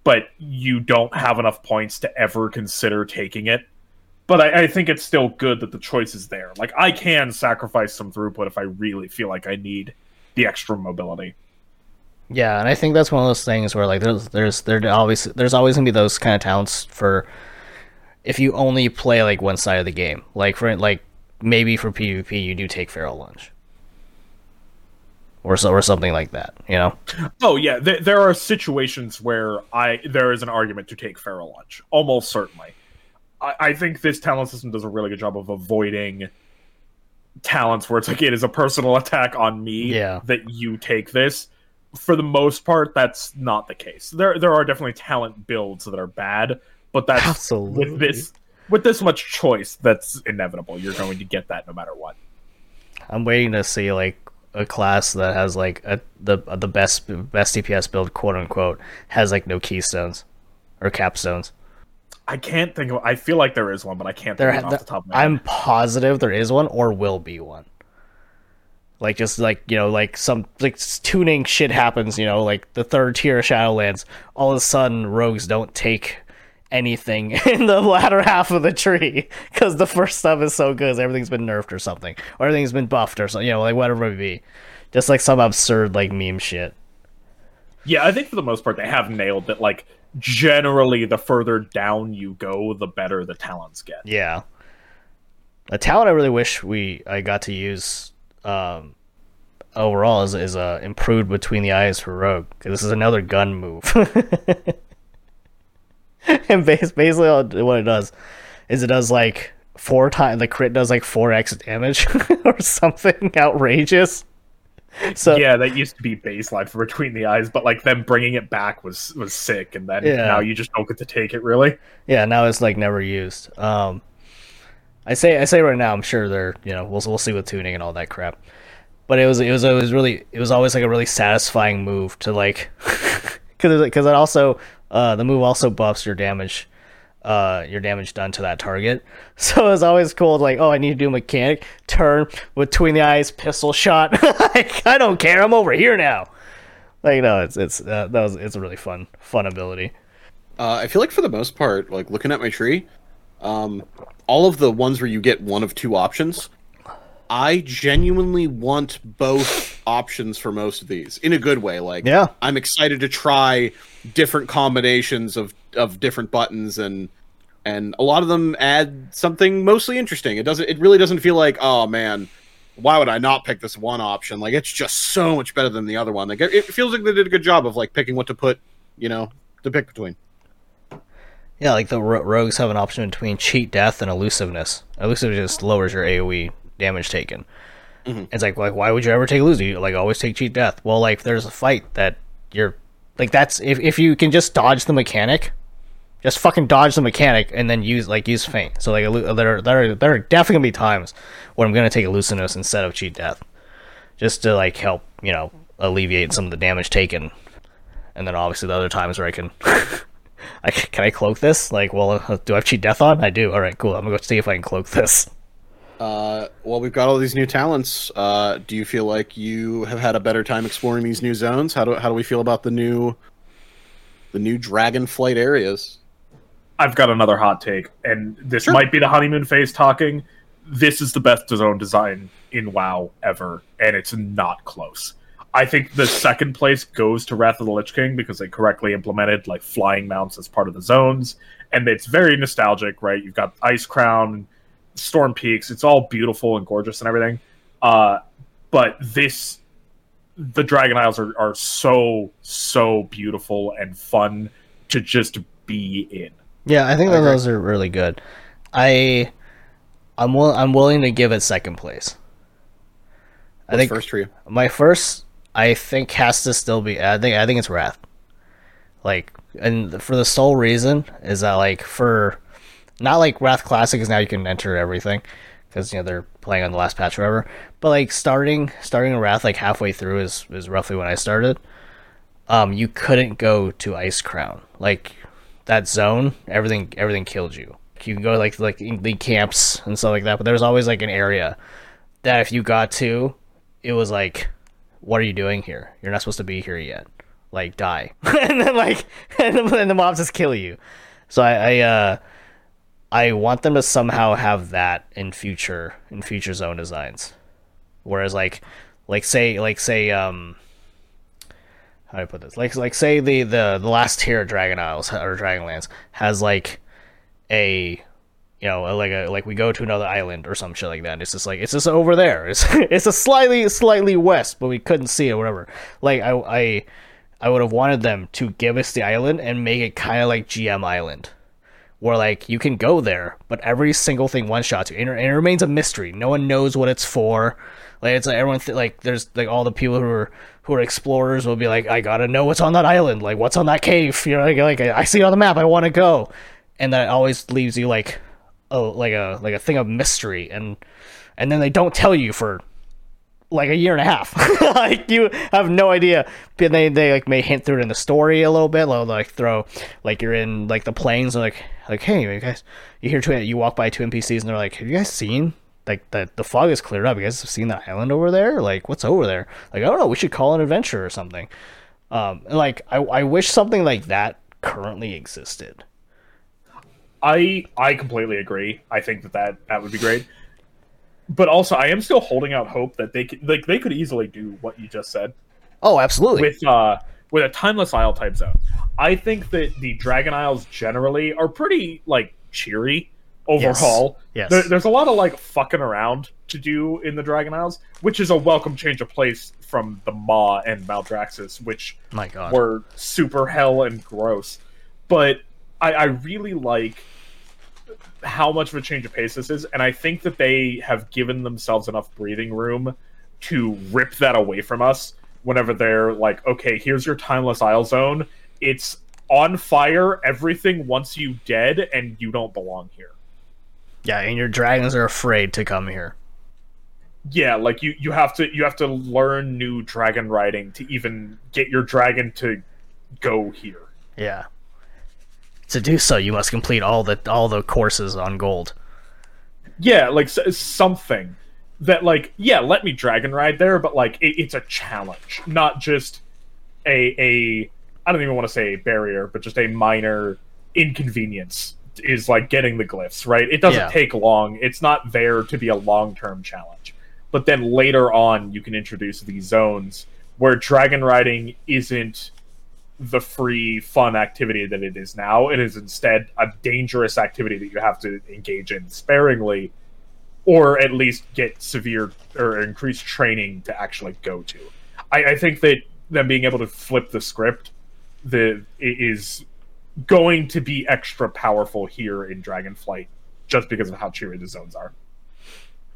C: but you don't have enough points to ever consider taking it. But I, I think it's still good that the choice is there. Like I can sacrifice some throughput if I really feel like I need the extra mobility.
A: Yeah, and I think that's one of those things where like there's there's there always there's always gonna be those kind of talents for if you only play like one side of the game. Like for like maybe for PvP you do take feral lunge. Or so or something like that, you know?
C: Oh yeah, th- there are situations where I there is an argument to take feral lunge, almost certainly. I, I think this talent system does a really good job of avoiding talents where it's like it is a personal attack on me
A: Yeah.
C: that you take this. For the most part, that's not the case. There there are definitely talent builds that are bad, but that's
A: Absolutely.
C: with this with this much choice, that's inevitable. You're going to get that no matter what.
A: I'm waiting to see like a class that has like a, the the best best DPS build, quote unquote, has like no keystones or capstones.
C: I can't think of. I feel like there is one, but I can't
A: There,
C: think of it off the top of my head.
A: I'm positive there is one or will be one. Like just like you know, like some like tuning shit happens. You know, like the third tier of Shadowlands, all of a sudden rogues don't take anything in the latter half of the tree because the first stuff is so good, everything's been nerfed or something, or everything's been buffed or something. You know, like whatever it may be, just like some absurd like meme shit.
C: Yeah, I think for the most part they have nailed that. Like generally, the further down you go, the better the talents get.
A: Yeah. A talent I really wish we I got to use um, overall is is uh, improved between the eyes for rogue this is another gun move. and basically what it does is it does like four times the crit does like four x damage or something outrageous. So
C: yeah, that used to be baseline for between the eyes, but like them bringing it back was was sick, and then
A: Yeah.
C: now you just don't get to take it really.
A: Yeah, now it's like never used. Um, I say I say right now, I'm sure they're you know we'll we'll see with tuning and all that crap. But it was it was it was really it was always like a really satisfying move to like because because it also uh, the move also buffs your damage. Uh, your damage done to that target, so it's always cool. Like, oh, I need to do a mechanic turn between the eyes, pistol shot. like, I don't care. I'm over here now. Like, no, it's it's uh, that was it's a really fun fun ability.
B: Uh, I feel like for the most part, like looking at my tree, um, all of the ones where you get one of two options, I genuinely want both options for most of these in a good way. Like,
A: Yeah.
B: I'm excited to try different combinations of of different buttons and and a lot of them add something mostly interesting. It doesn't. It really doesn't feel like, oh man, why would I not pick this one option? Like, it's just so much better than the other one. Like, it, feels like they did a good job of like picking what to put, you know, to pick between.
A: Yeah, like the ro- rogues have an option between cheat death and elusiveness. Elusiveness just lowers your AOE damage taken. Mm-hmm. It's like, like, why would you ever take elusive? You like always take cheat death. Well, like, there's a fight that you're like, that's if if you can just dodge the mechanic, just fucking dodge the mechanic and then use like use feint. So like, there are, there are, there are definitely gonna be times when I'm gonna take a elusiveness instead of cheat death, just to like help you know alleviate some of the damage taken. And then obviously the other times where I can I, can I cloak this? Like, well, uh, do I have cheat death on? I do. All right, cool. I'm gonna go see if I can cloak this.
B: Uh, well, we've got all these new talents. Uh, do you feel like you have had a better time exploring these new zones? How do how do we feel about the new the new dragon flight areas?
C: I've got another hot take, and this
B: Sure.
C: might be the honeymoon phase talking. This is the best zone design in WoW ever, and it's not close. I think the second place goes to Wrath of the Lich King because they correctly implemented like flying mounts as part of the zones, and it's very nostalgic, right? You've got Icecrown, Storm Peaks. It's all beautiful and gorgeous and everything. Uh, but this, the Dragon Isles are, are so so beautiful and fun to just be in.
A: Yeah, I think that those are really good. I I'm will, I'm willing to give it second place. I think
B: first for you?
A: my first I think has to still be I think I think it's Wrath. Like and for the sole reason is that like for not like Wrath Classic is now you can enter everything because you know they're playing on the last patch or whatever. But like starting starting Wrath like halfway through is is roughly when I started. Um, you couldn't go to Icecrown like that zone. Everything everything killed you. You can go like like the camps and stuff like that, but there's always like an area that if you got to, it was like, what are you doing here? You're not supposed to be here yet. Like die, and then like and then, and the mobs just kill you. So I, I uh I want them to somehow have that in future in future zone designs. Whereas like like say like say um how do I put this? Like like say the the the last tier of Dragon Isles or Dragonlands has like a you know like a like we go to another island or some shit like that. And It's just like it's just over there. It's it's a slightly slightly west, but we couldn't see it. Whatever. Like I I I would have wanted them to give us the island and make it kind of like GM Island where like you can go there, but every single thing one shots you, and, it- remains a mystery. No one knows what it's for. Like it's like everyone th- like there's like all the people who are who are explorers will be like, I gotta know what's on that island, like what's on that cave. You know, like, like I see it on the map, I want to go, and that always leaves you like, oh, like a like a thing of mystery, and and then they don't tell you for like a year and a half. like you have no idea. But they they like may hint through it in the story a little bit. They'll like throw like you're in like the plains and like like hey you guys you hear two you walk by two NPCs and they're like have you guys seen like the the fog is cleared up. You guys have seen that island over there? Like what's over there? Like I don't know. We should call an adventure or something. Um, like I I wish something like that currently existed.
C: I I completely agree. I think that that, that would be great. But also, I am still holding out hope that they could like they could easily do what you just said
A: Oh, absolutely.
C: with uh with a timeless isle type zone. I think that the Dragon Isles generally are pretty like cheery overall.
A: Yes.
C: There, there's a lot of like fucking around to do in the Dragon Isles, which is a welcome change of place from the Maw and Maldraxxus, which
A: My God.
C: were super hell and gross. But I, I really like how much of a change of pace this is, and I think that they have given themselves enough breathing room to rip that away from us whenever they're like, okay, here's your timeless isle zone. It's on fire, everything wants you dead, and you don't belong here.
A: Yeah, and your dragons are afraid to come here.
C: Yeah, like you, you have to you have to learn new dragon riding to even get your dragon to go here.
A: Yeah. To do so, you must complete all the all the courses on gold.
C: Yeah, like something that like yeah, let me dragon ride there, but like it, it's a challenge, not just a a I don't even want to say a barrier, but just a minor inconvenience is like getting the glyphs, right? It doesn't
A: Yeah.
C: take long. It's not there to be a long-term challenge. But then later on you can introduce these zones where dragon riding isn't the free fun activity that it is now. It is instead a dangerous activity that you have to engage in sparingly, or at least get severe or increased training to actually go to. I, I think that them being able to flip the script the is going to be extra powerful here in Dragonflight, just because of how cheery the zones are.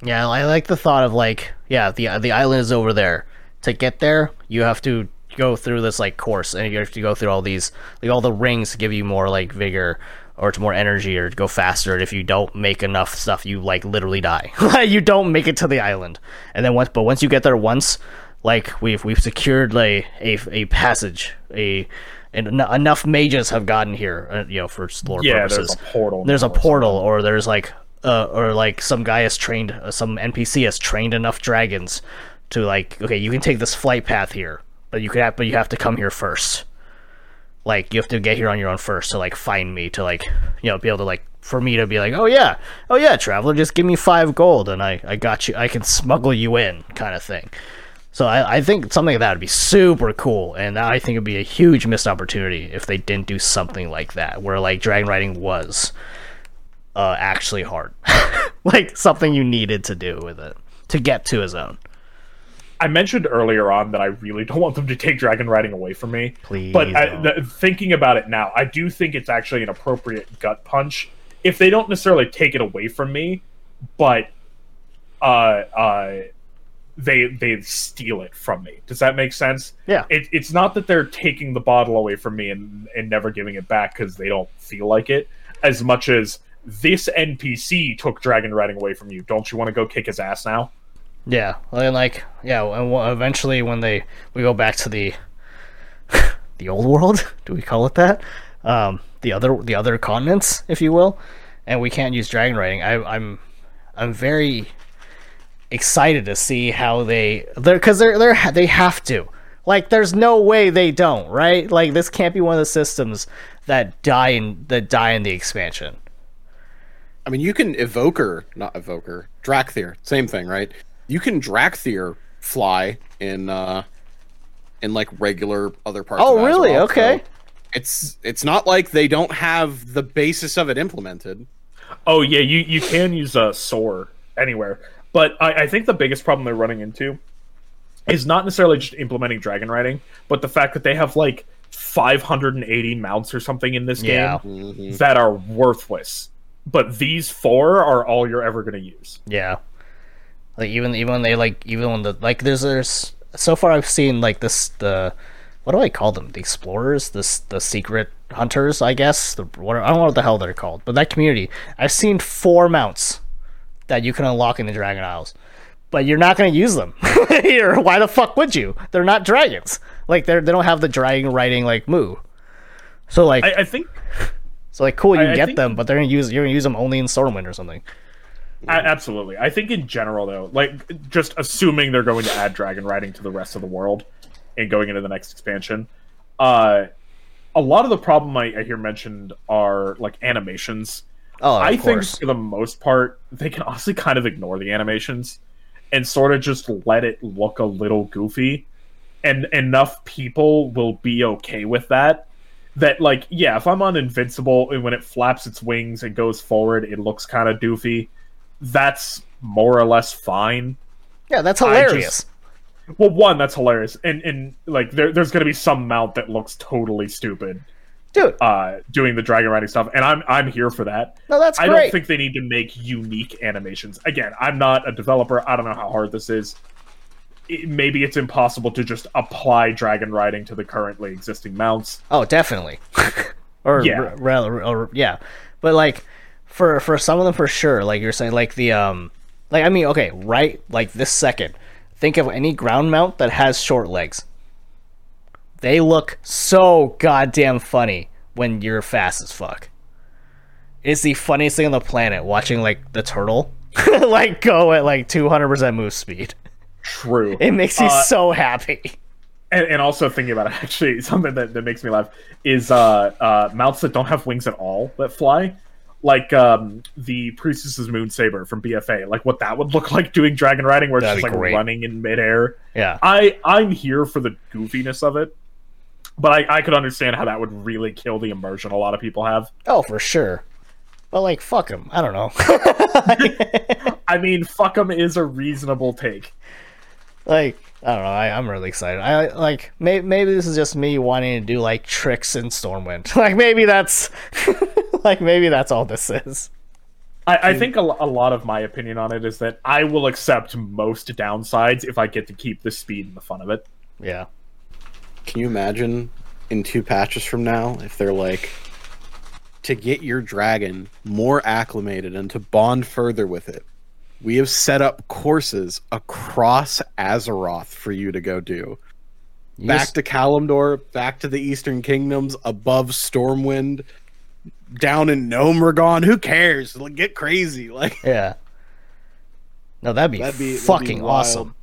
A: Yeah, I like the thought of like, yeah, the uh, the island is over there. To get there, you have to go through this like course, and you have to go through all these like all the rings to give you more like vigor or to more energy or to go faster. And if you don't make enough stuff, you like literally die. you don't make it to the island, and then once, but once you get there once, like we've we've secured like a a passage, a and en- enough mages have gotten here, uh, you know, for lore
C: Yeah,
A: purposes.
C: there's a portal.
A: there's a
C: or
A: portal or there's like uh, or like some guy has trained uh, some NPC has trained enough dragons to like okay you can take this flight path here but you could have but you have to come here first. Like you have to get here on your own first to like find me to like you know be able to like for me to be like oh yeah oh yeah traveler just give me five gold and I I got you I can smuggle you in kind of thing so I, I think something like that would be super cool, and I think it'd be a huge missed opportunity if they didn't do something like that, where like dragon riding was uh, actually hard, like something you needed to do with it to get to a zone.
C: I mentioned earlier on that I really don't want them to take dragon riding away from me.
A: Please
C: But I,
A: don't.
C: thinking about it now, I do think it's actually an appropriate gut punch. If they don't necessarily take it away from me, but uh, uh, they they steal it from me. Does that make sense?
A: Yeah.
C: It, it's not that they're taking the bottle away from me and, and never giving it back because they don't feel like it, as much as this NPC took dragon riding away from you. Don't you want to go kick his ass now?
A: Yeah, and like yeah, and eventually when they we go back to the the old world, do we call it that? Um, the other the other continents, if you will, and we can't use dragon riding. I, I'm I'm very excited to see how they they're because they're they're they have to. Like, there's no way they don't, right? Like, this can't be one of the systems that die in that die in the expansion.
B: I mean, you can evoker, not evoker, Dracthyr, same thing, right? You can Dracthyr fly in uh in like regular other parts.
A: Oh,
B: of
A: really?
B: Azeroth,
A: Okay.
B: so it's it's not like they don't have the basis of it implemented.
C: Oh yeah, you you can use a soar anywhere, but I, I think the biggest problem they're running into is not necessarily just implementing dragon riding, but the fact that they have like 580 mounts or something in this
A: Yeah.
C: game
B: Mhm.
C: that are worthless. But these four are all you're ever going to use.
A: Yeah. Like even even when they like even when the like there's there's so far I've seen like this the what do I call them? The explorers, this the secret hunters, I guess. The what I don't know what the hell they're called, but that community I've seen four mounts that you can unlock in the Dragon Isles. But you're not going to use them here. Why the fuck would you? They're not dragons. Like they're they don't have the dragon riding like moo. So like
C: I, I think
A: so like cool you
C: I- I
A: get
C: think-
A: them, but they're gonna use you're gonna use them only in Stormwind or something.
C: A- absolutely. I think in general, though, like just assuming they're going to add dragon riding to the rest of the world and going into the next expansion, uh, a lot of the problem I, I hear mentioned are like animations.
A: Oh,
C: I think for the most part, they can honestly kind of ignore the animations and sort of just let it look a little goofy, and enough people will be okay with that. That like, yeah, if I'm on invincible and when it flaps its wings and goes forward, it looks kind of doofy. That's more or less fine.
A: Yeah, that's
C: I just-
A: hilarious.
C: Well, one, that's hilarious, and and like there, there's gonna be some mount that looks totally stupid,
A: Dude,
C: uh, doing the dragon riding stuff, and I'm I'm here for that.
A: no, that's great.
C: I
A: great.
C: don't think they need to make unique animations. Again, I'm not a developer. I don't know how hard this is. It, maybe it's impossible to just apply dragon riding to the currently existing mounts.
A: Oh, definitely. or
C: Yeah.
A: or yeah, but like for for some of them for sure. Like you're saying, like the um, like I mean, okay, right, like this second, think of any ground mount that has short legs. They look so goddamn funny when you're fast as fuck. It's the funniest thing on the planet watching like the turtle like go at like 200% move speed.
C: True.
A: It makes me
C: Uh,
A: so happy.
C: and, and also thinking about it, actually, something that, that makes me laugh is uh, uh, mounts that don't have wings at all that fly. Like um, the Priestess's Moon Saber from BFA, like what that would look like doing dragon riding, where it's
A: That'd
C: just like
A: great.
C: running in midair.
A: Yeah.
C: I I'm here for the goofiness of it, but I, I could understand how that would really kill the immersion a lot of people have.
A: Oh, for sure. But like, fuck him. I don't know.
C: I mean, fuck 'em is a reasonable take.
A: like, I don't know. I, I'm really excited. I like. May, maybe this is just me wanting to do like tricks in Stormwind. like, maybe that's like maybe that's all this is.
C: I, I hmm. think a, a lot of my opinion on it is that I will accept most downsides if I get to keep the speed and the fun of it.
A: Yeah.
B: Can you imagine in two patches from now if they're like to get your dragon more acclimated and to bond further with it? We have set up courses across Azeroth for you to go do.
A: You
B: back
A: just-
B: to Kalimdor, back to the Eastern Kingdoms, above Stormwind. down in Gnomeregan. Who cares? Like, get crazy. Like
A: Yeah. No, that'd be,
B: That'd be- that'd be
A: fucking awesome.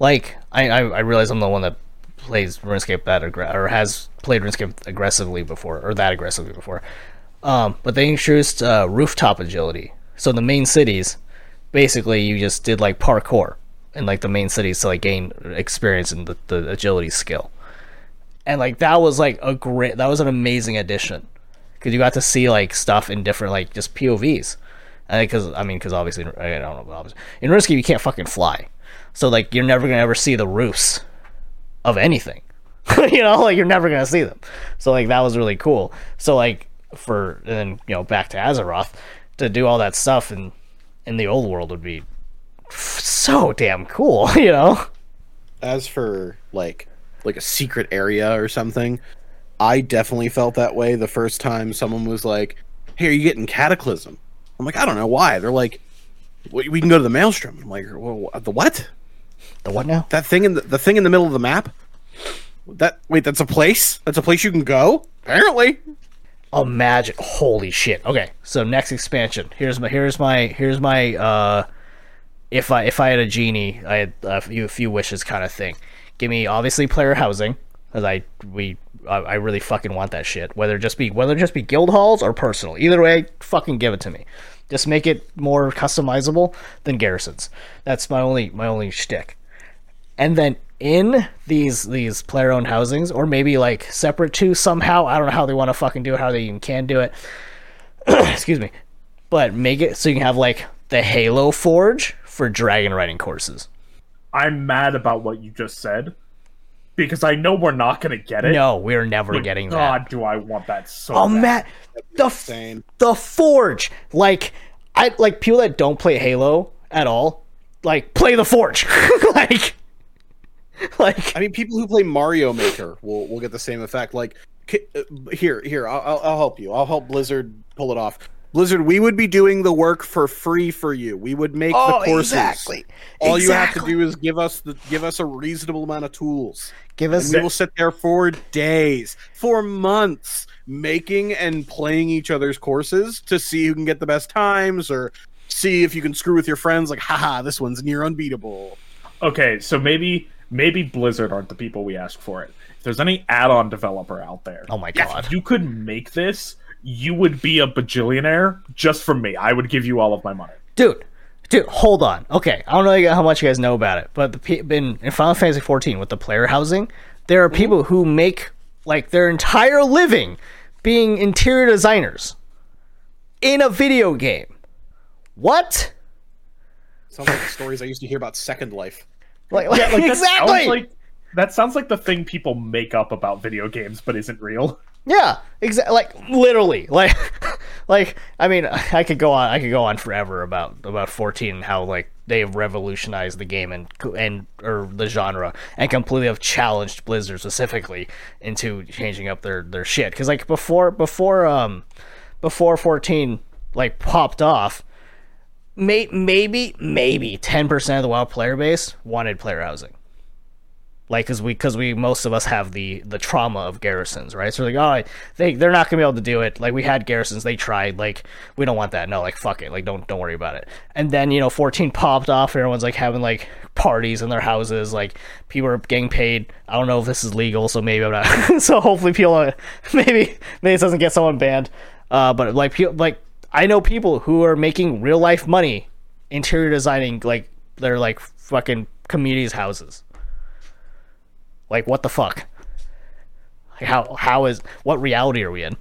A: Like, I, I I realize I'm the one that plays RuneScape that aggra- or has played RuneScape aggressively before, or that aggressively before. Um, but they introduced uh, rooftop agility. So the main cities, basically, you just did like parkour in like the main cities to like gain experience in the, the agility skill. And like that was like a great, that was an amazing addition because you got to see like stuff in different like just POVs. Because I mean, because obviously I don't know, but obviously in RuneScape you can't fucking fly, so like you're never gonna ever see the roofs of anything. you know, like you're never gonna see them. So like that was really cool. So like for and then you know back to Azeroth to do all that stuff in in the old world would be so damn cool. You know.
B: as for like like a secret area or something, I definitely felt that way the first time someone was like, "Hey, are you getting Cataclysm?" I'm like, "I don't know why." They're like, "We we can go to the Maelstrom." I'm like, well, "The what?
A: The what now?
B: That thing in the, the thing in the middle of the map? That wait, that's a place? That's a place you can go? Apparently."
A: Imagine, holy shit. Okay, so next expansion. Here's my here's my here's my uh if I if I had a genie, I had a few, a few wishes kind of thing. Give me obviously player housing because I we I, I really fucking want that shit. Whether it just be whether it just be guild halls or personal, either way, fucking give it to me. Just make it more customizable than garrisons. That's my only my only shtick. And then in these these player owned housings, or maybe like separate too somehow. I don't know how they want to fucking do it, how they even can do it. Excuse me. But make it so you can have like the Halo Forge for dragon riding courses.
C: I'm mad about what you just said because I know we're not gonna get it.
A: No, we're never
C: but
A: getting
C: God,
A: that.
C: do I want that so
A: Oh
C: bad.
A: Matt, the
B: Insane.
A: the Forge. Like I like people that don't play Halo at all. Like play the Forge. like like
B: I mean, people who play Mario Maker will will get the same effect. Like, uh, here, here, I'll, I'll, I'll help you. I'll help Blizzard pull it off. Blizzard, we would be doing the work for free for you. We would make
A: Oh,
B: the courses.
A: exactly.
B: All you have to do is give us the give us a reasonable amount of tools.
A: give us
B: And we will sit there for days, for months, making and playing each other's courses to see who can get the best times or see if you can screw with your friends. Like, haha, this one's near unbeatable.
C: Okay, so maybe maybe Blizzard aren't the people we ask for it. If there's any add-on developer out there,
A: Oh my
C: if
A: god.
C: you could make this, you would be a bajillionaire just from me. I would give you all of my money.
A: dude dude hold on okay i don't know how much you guys know about it but the pe- in, in final fantasy 14 with the player housing there are people who make like their entire living being interior designers in a video game what
B: Sounds like the stories I used to hear about Second Life.
A: Like, like,
C: Like, that
A: exactly
C: sounds like that sounds like the thing people make up about video games, but isn't real.
A: Yeah, exactly. Like literally, like, like I mean, I could go on. I could go on forever about about fourteen and how like they have revolutionized the game and and or the genre and completely have challenged Blizzard specifically into changing up their their shit. Because like before before um before fourteen like popped off, may, maybe maybe ten percent of the wild player base wanted player housing. Like because we because we most of us have the the trauma of garrisons right? So like oh they they're not gonna be able to do it. Like we had garrisons they tried like we don't want that. No like fuck it. Like don't don't worry about it. And then you know 14 popped off and everyone's like having like parties in their houses like people are getting paid. I don't know if this is legal so maybe i'm not so hopefully people maybe maybe it doesn't get someone banned. Uh but like people like i know people who are making real life money interior designing like their like fucking communities houses like what the fuck? Like, how how is what reality are we in?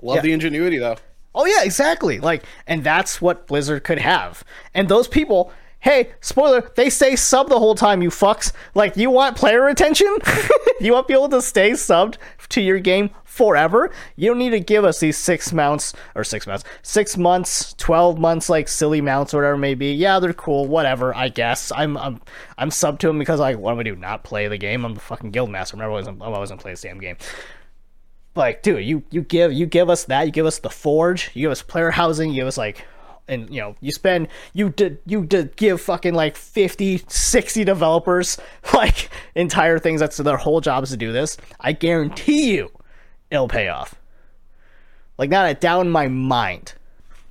B: Love
A: Yeah.
B: the ingenuity though.
A: Oh yeah, exactly. Like and that's what Blizzard could have. And those people, hey, spoiler, they stay sub the whole time, you fucks. Like you want player retention? you want people to stay subbed to your game forever? You don't need to give us these six mounts or six mounts, six months, twelve months, like silly mounts or whatever it may be. Yeah, they're cool, whatever. I guess I'm I'm I'm sub to them because like what am I do? Not play the game? I'm the fucking guild master. I'm always I'm always gonna play this damn game like dude you you give you give us that you give us the forge you give us player housing you give us like and you know you spend you did you did give fucking like 50 60 developers like entire things that's their whole job is to do this i guarantee you it'll pay off Like not a doubt in my mind.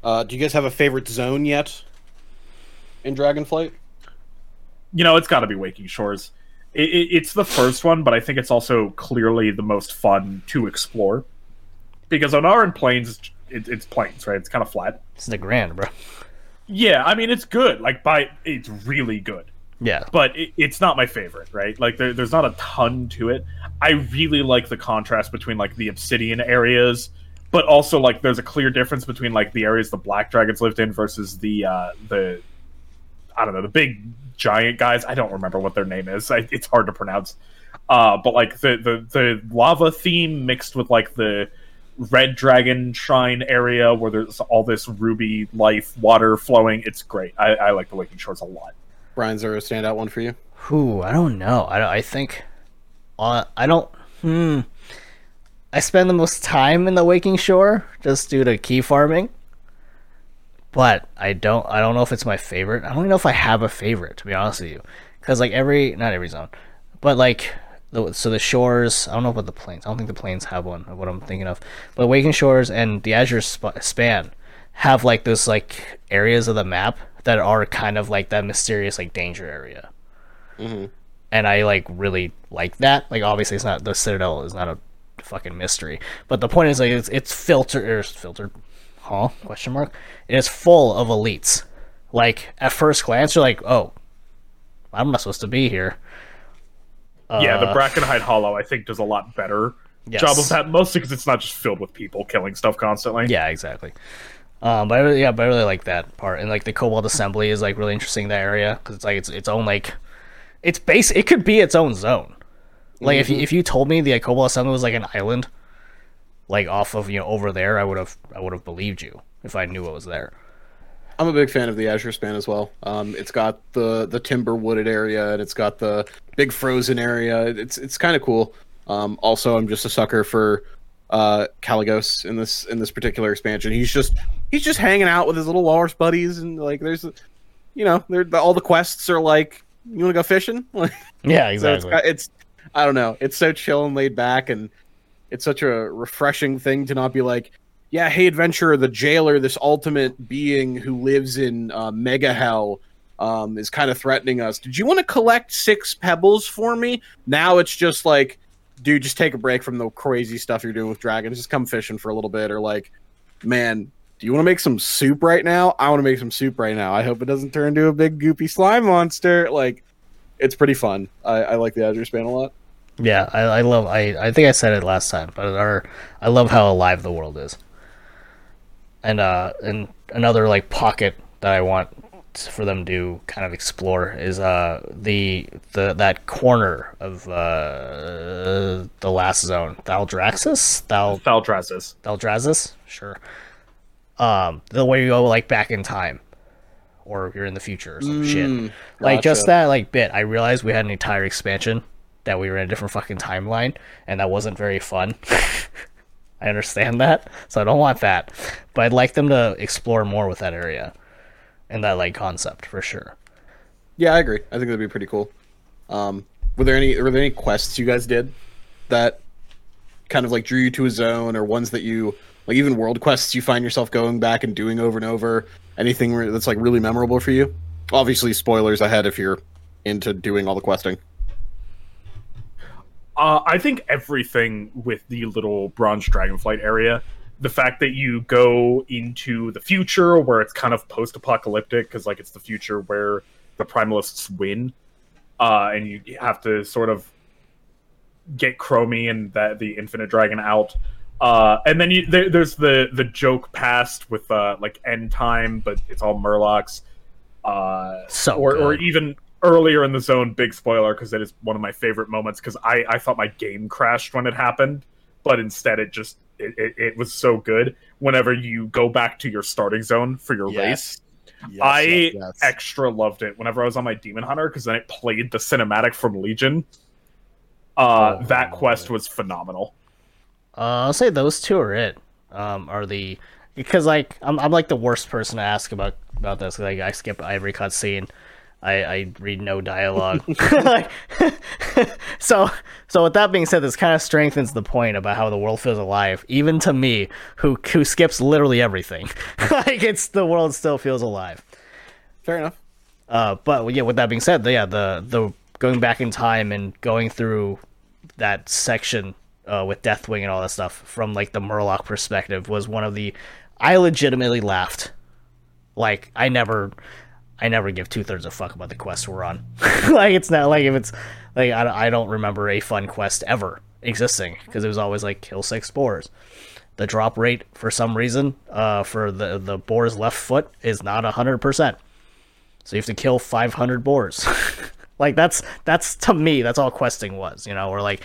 B: Uh, do you guys have a favorite zone yet in Dragonflight?
C: You know, it's got to be Waking Shores. It, it, it's the first one, but I think it's also clearly the most fun to explore because on Ohn'ahran Plains, it, it's plains, right? It's kind of flat.
A: It's Nagrand, bro.
C: Yeah, I mean it's good. Like by it's really good.
A: Yeah.
C: but it, it's not my favorite, right? Like there, there's not a ton to it. I really like the contrast between like the obsidian areas, but also like there's a clear difference between like the areas the black dragons lived in versus the uh the I don't know the big giant guys. I don't remember what their name is. I, it's hard to pronounce. Uh, but like the, the the lava theme mixed with like the red dragon shrine area where there's all this ruby life water flowing. It's great. I, I like the Waking Shores a lot.
B: Brian's there a standout one for you?
A: Who? I don't know. I, I think. I don't. Hmm. I spend the most time in the Waking Shore just due to key farming. But I don't. I don't know if it's my favorite. I don't even know if I have a favorite to be honest with you, because like every not every zone, but like so the shores. I don't know about the plains. I don't think the plains have one what I'm thinking of. But Waking Shores and the Azure sp- Span have like those like areas of the map that are kind of like that mysterious like danger area and I like really like that. Like obviously it's not the Citadel is not a fucking mystery, but the point is like it's it's filtered or filtered, huh? Question mark. It is full of elites. Like at first glance, you're like, oh, I'm not supposed to be here.
C: yeah, the
A: Uh,
C: Brackenhide Hollow I think does a lot better
A: Yes.
C: job of that, mostly because it's not just filled with people killing stuff constantly.
A: Yeah, exactly. Um, but I really, yeah, but I really like that part, and like the Cobalt Assembly is like really interesting. That area because it's like it's its own like, it's base. It could be its own zone. Like if you if you told me the Cobalt Assembly was like an island, like off of you know over there, I would have I would have believed you if I knew it was there.
B: I'm a big fan of the Azure Span as well. Um, it's got the the timber wooded area and it's got the big frozen area. It's it's kind of cool. Um, also, I'm just a sucker for uh, Kalecgos in this in this particular expansion. He's just he's just hanging out with his little walrus buddies and like there's, you know, there all the quests are like you want to go fishing.
A: Yeah,
B: so it's,
A: exactly.
B: it's I don't know. It's so chill and laid back, and it's such a refreshing thing to not be like, yeah, hey, adventurer, the jailer, this ultimate being who lives in uh, Mega Hell, um, is kind of threatening us. Did you want to collect six pebbles for me? Now it's just like, dude, just take a break from the crazy stuff you're doing with dragons. Just come fishing for a little bit, or like, man. Do you want to make some soup right now? I want to make some soup right now. I hope it doesn't turn into a big goopy slime monster. Like, it's pretty fun. I, I like the Azure Span a lot.
A: Yeah, I, I love. I I think I said it last time, but our, I love how alive the world is. And uh, and another like pocket that I want for them to kind of explore is uh the the that corner of uh the last zone, Thaldraxis, Thal
C: Thaldraszus.
A: Thaldraszus, sure. Um, the way you go like back in time, or you're in the future or some shit.
B: Mm,
A: Like just that like bit. I realized we had an entire expansion that we were in a different fucking timeline, and that wasn't very fun. I understand that, so I don't want that. But I'd like them to explore more with that area and that like concept for sure.
B: Yeah, I agree. I think that'd be pretty cool. Um, were there any were there any quests you guys did that kind of like drew you to a zone, or ones that you like even world quests you find yourself going back and doing over and over? Anything re- that's like really memorable for you? Obviously, spoilers ahead if you're into doing all the questing.
C: Uh, I think everything with the little bronze dragonflight area, the fact that you go into the future where it's kind of post-apocalyptic because like it's the future where the primalists win, uh, and you have to sort of get Chromie and that the infinite dragon out. Uh, and then you, there, there's the the joke past with uh, like end time, but it's all Murlocs. Uh,
A: So
C: or, or even earlier in the zone, big spoiler because it is one of my favorite moments because I, I thought my game crashed when it happened, but instead it just it, it, it was so good. Whenever you go back to your starting zone for your race, I extra loved it whenever I was on my Demon Hunter because then it played the cinematic from Legion. Uh,
A: Oh,
C: that quest was phenomenal.
A: Uh, I'll say those two are it. Um, are the because like I'm I'm like the worst person to ask about about this. Like I skip every cutscene. I, I read no dialogue. like, so so with that being said, this kind of strengthens the point about how the world feels alive, even to me, who who skips literally everything. like it's the world still feels alive.
B: Fair enough.
A: Uh, but yeah, with that being said, yeah, the the going back in time and going through that section uh, with Deathwing and all that stuff from like the Murloc perspective was one of the I legitimately laughed. Like I never, I never give two thirds of fuck about the quest we're on. like it's not like if it's like I, I don't remember a fun quest ever existing because it was always like kill six boars. The drop rate for some reason uh, for the the boar's left foot is not hundred percent. So you have to kill 500 boars. like that's that's to me that's all questing was, you know, or like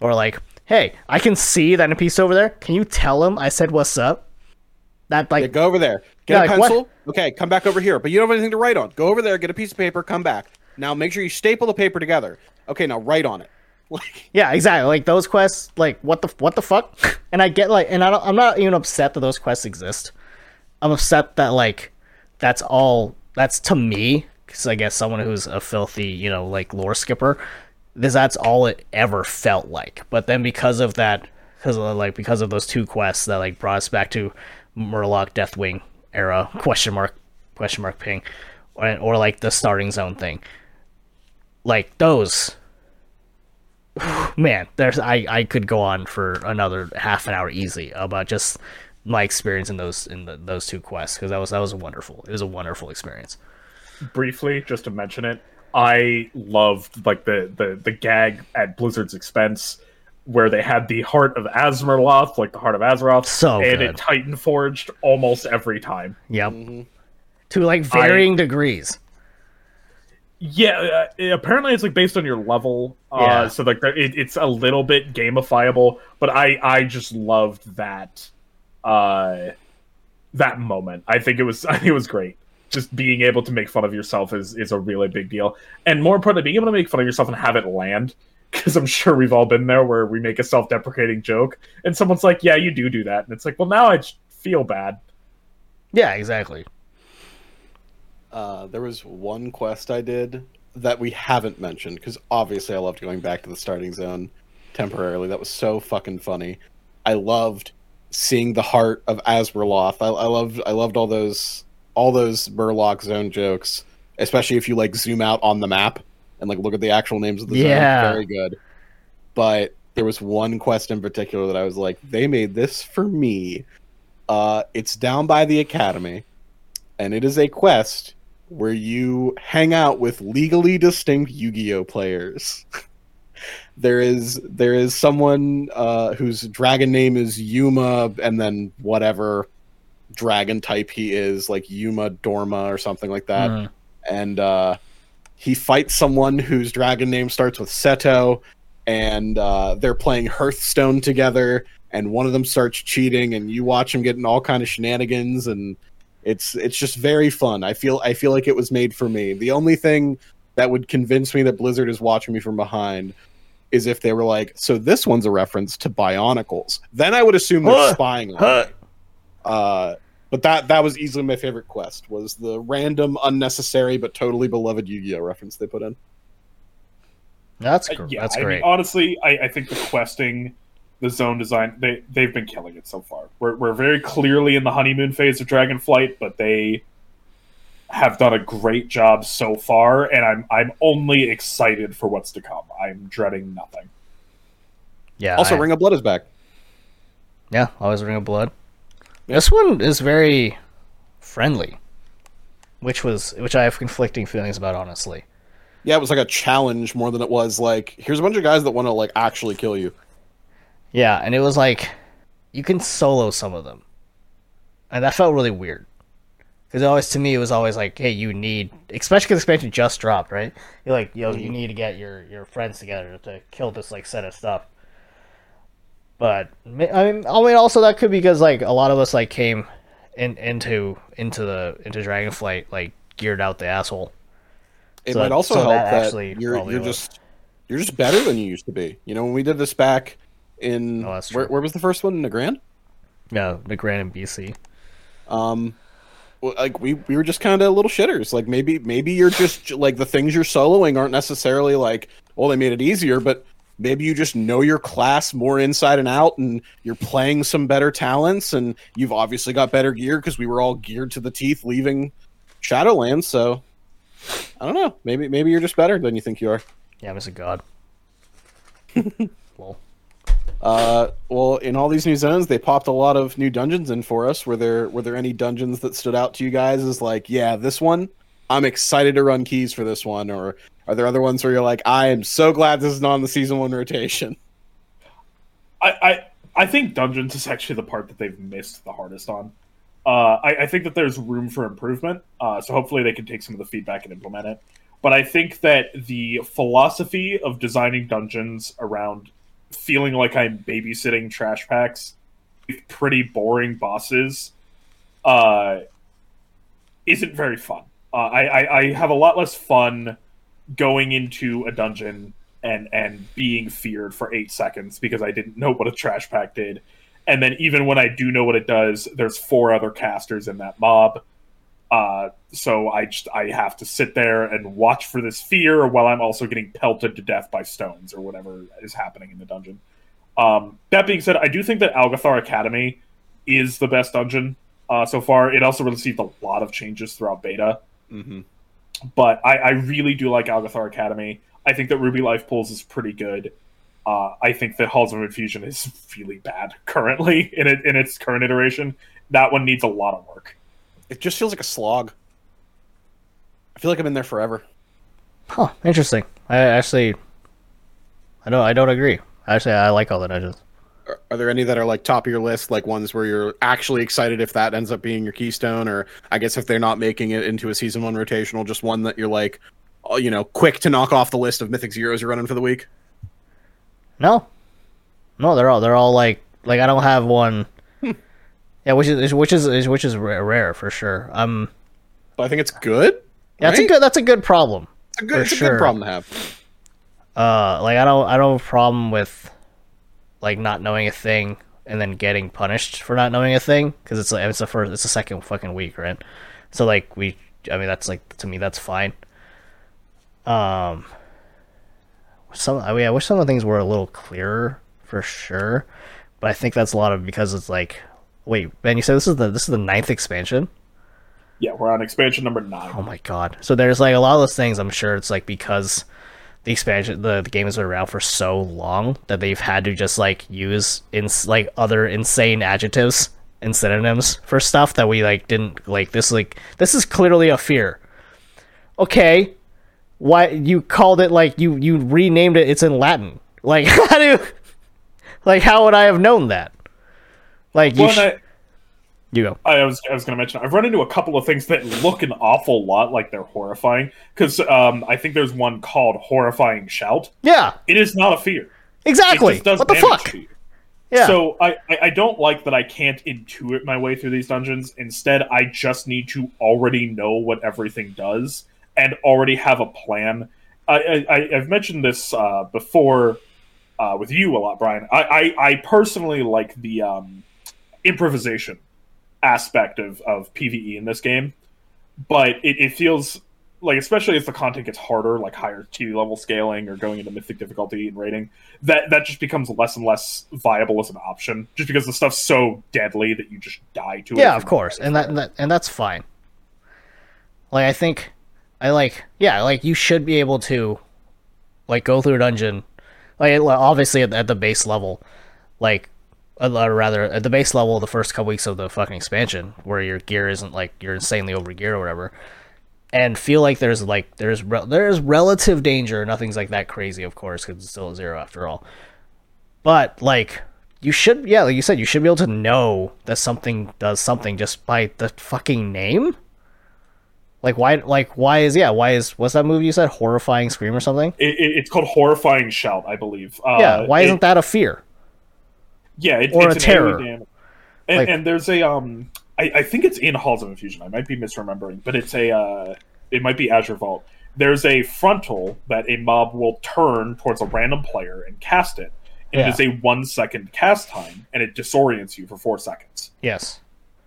A: or like, hey, I can see that NPC over there. Can you tell him I said what's up? That like
B: Yeah, go over there. Get
A: Yeah,
B: a
A: like, what-
B: pencil. Okay, come back over here. But you don't have anything to write on. Go over there, get a piece of paper, come back. Now make sure you staple the paper together. Okay, now write on it. Like
A: Yeah, exactly. Like those quests, like what the what the fuck? And I get like, and I don't, I'm not even upset that those quests exist. I'm upset that like that's all. That's to me, because I guess someone who's a filthy, you know, like lore skipper, this that's all it ever felt like. But then because of that, because of like because of those two quests that like brought us back to Murloc Deathwing era question mark question mark ping, or, or like the starting zone thing, like those man, there's I I could go on for another half an hour easy about just my experience in those in the, those two quests because that was that was wonderful. It was a wonderful experience.
C: briefly just to mention it i loved like the the the gag at blizzard's expense where they had the heart of Azmerloth, like the heart of Azeroth,
A: So
C: and
A: good.
C: it Titan forged almost every time.
A: Yep. To like varying degrees.
C: Yeah, uh, apparently it's like based on your level. Uh,
A: Yeah.
C: So like it, it's a little bit gamifiable, but I I just loved that uh that moment. I think it was I think it was great. Just being able to make fun of yourself is is a really big deal, and more importantly, being able to make fun of yourself and have it land. Because I'm sure we've all been there where we make a self-deprecating joke, and someone's like, "Yeah, you do do that," and it's like, "Well, now I just feel bad."
A: Yeah, exactly.
B: Uh, there was one quest I did that we haven't mentioned because obviously I loved going back to the starting zone temporarily. That was so fucking funny. I loved seeing the heart of Azmerloth. I, I loved I loved all those all those Murloc zone jokes, especially if you like zoom out on the map and like look at the actual names of the
A: Yeah.
B: zone. Very good. But there was one quest in particular that I was like, they made this for me. Uh, it's down by the academy, and it is a quest where you hang out with legally distinct Yu-Gi-Oh players. there is there is someone uh, whose dragon name is Yuma, and then whatever dragon type he is, like Yuma Dorma or something like that,
A: Mhm.
B: and uh, he fights someone whose dragon name starts with Seto, and uh, they're playing Hearthstone together. And one of them starts cheating, and you watch him getting all kind of shenanigans, and it's it's just very fun. I feel I feel like it was made for me. The only thing that would convince me that Blizzard is watching me from behind is if they were like, "So this one's a reference to Bionicles." Then I would assume they're
A: Huh.
B: spying on
A: Huh.
B: me. Uh, but that that was easily my favorite quest. Was the random, unnecessary but totally beloved Yu-Gi-Oh reference they put in.
A: That's
C: Uh, yeah,
A: that's
C: I
A: great.
C: mean, honestly, I, I think the questing, the zone design, they they've been killing it so far. We're we're very clearly in the honeymoon phase of Dragonflight, but they have done a great job so far, and I'm I'm only excited for what's to come. I'm dreading nothing.
A: yeah.
B: Also,
A: I-
B: Ring of Blood is back.
A: Yeah, always Ring of Blood. This one is very friendly, which was which I have conflicting feelings about, honestly.
B: Yeah, it was like a challenge more than it was like, here's a bunch of guys that want to like actually kill you.
A: Yeah, and it was like you can solo some of them, and that felt really weird. Because always to me it was always like, hey, you need, especially because expansion just dropped, right? You're like, yo, you mm-hmm. need to get your your friends together to kill this like set of stuff. But I mean, I mean, also that could be because like a lot of us like came in into into the into Dragonflight like geared out the asshole.
B: It
A: So-
B: might also
A: so
B: help
A: that
B: that,
A: actually
B: you're you're
A: was.
B: just you're just better than you used to be. You know, when we did this back in
A: Oh,
B: where, where was the first one? In Nagrand?
A: Yeah, Nagrand and BC.
B: Um, well, like we we were just kind of little shitters. Like maybe maybe you're just like the things you're soloing aren't necessarily like well they made it easier, but maybe you just know your class more inside and out, and you're playing some better talents, and you've obviously got better gear because we were all geared to the teeth leaving Shadowlands. So I don't know. Maybe maybe you're just better than you think you are.
A: Yeah, I'm a god. Lol.
B: Uh, well, in all these new zones, they popped a lot of new dungeons in for us. Were there were there any dungeons that stood out to you guys as like, yeah, this one, I'm excited to run keys for this one, or are there other ones where you're like, I am so glad this is not on the season one rotation?
C: I, I I think dungeons is actually the part that they've missed the hardest on. Uh, I, I think that there's room for improvement, uh, so hopefully they can take some of the feedback and implement it. But I think that the philosophy of designing dungeons around feeling like I'm babysitting trash packs with pretty boring bosses uh, isn't very fun. Uh, I, I, I have a lot less fun going into a dungeon and and being feared for eight seconds because I didn't know what a trash pack did. And then even when I do know what it does, there's four other casters in that mob. Uh, so I just I have to sit there and watch for this fear while I'm also getting pelted to death by stones or whatever is happening in the dungeon. Um, that being said, I do think that Algeth'ar Academy is the best dungeon uh, so far. It also received a lot of changes throughout beta,
B: Mm-hmm.
C: but I, I really do like Algeth'ar Academy. I think that Ruby Life Pools is pretty good. Uh, I think that Halls of Infusion is really bad currently in it in its current iteration. That one needs a lot of work.
B: It just feels like a slog. I feel like I'm in there forever.
A: Huh. Interesting. I actually, I don't. I don't agree. Actually, I like all the dungeons.
B: Are, there any that are like top of your list, like ones where you're actually excited if that ends up being your keystone, or I guess if they're not making it into a season one rotational, just one that you're like, oh, you know, quick to knock off the list of mythic zeros you're running for the week?
A: No, no, they're all they're all like like I don't have one. Yeah, which is which is which is rare, rare for sure. Um,
B: But I think it's good.
A: yeah, that's a good that's a good problem.
B: It's a good, it's a good problem to have.
A: Uh, like I don't I don't have a problem with like not knowing a thing and then getting punished for not knowing a thing because it's like it's the first it's the second fucking week, right? So like we, I mean that's like to me that's fine. Um, some I mean I wish some of the things were a little clearer for sure, but I think that's a lot of because it's like wait Ben you said this is the this is the ninth expansion.
C: Yeah, we're on expansion number nine.
A: Oh my god. So there's like a lot of those things I'm sure it's like because the expansion the, the game has been around for so long that they've had to just like use in like other insane adjectives and synonyms for stuff that we like didn't like this like this is clearly a fear. Okay. Why you called it like you you renamed it it's in Latin. Like how do like how would I have known that? Like you
C: Well,
A: sh- you go.
C: I was I was going to mention I've run into a couple of things that look an awful lot like they're horrifying because um, I think there's one called horrifying shout.
A: Yeah,
C: It is not a fear. It
A: exactly. What the fuck? Yeah.
C: So I, I I don't like that I can't intuit my way through these dungeons. Instead, I just need to already know what everything does and already have a plan. I, I I've mentioned this uh, before uh, with you a lot, Brian. I, I, I personally like the um, improvisation aspect of, of PVE in this game, but it, it feels like, especially as the content gets harder, like higher T level scaling or going into mythic difficulty and rating, that that just becomes less and less viable as an option, just because the stuff's so deadly that you just die to it.
A: yeah of course and that, and that and that's fine like i think i like yeah like you should be able to like go through a dungeon like obviously at, at the base level like or rather at the base level the first couple weeks of the fucking expansion where your gear isn't like you're insanely over gear or whatever and feel like there's like there's re- there's relative danger. Nothing's like that crazy of course because it's still a zero after all. But like you should yeah like you said you should be able to know that something does something just by the fucking name. Like why like why is yeah why is what's that movie you said? Horrifying scream or something?
C: It, it, it's called horrifying shout, I believe. Uh,
A: yeah why isn't that a fear
C: Yeah, it,
A: Or
C: it's
A: a
C: an
A: terror.
C: alien- And,
A: Like-
C: and there's a um, I, I think it's in Halls of Infusion. I might be misremembering, but it's a uh, it might be Azure Vault. There's a frontal that a mob will turn towards a random player and cast it. And
A: Yeah.
C: It is a one second cast time, and it disorients you for four seconds.
A: yes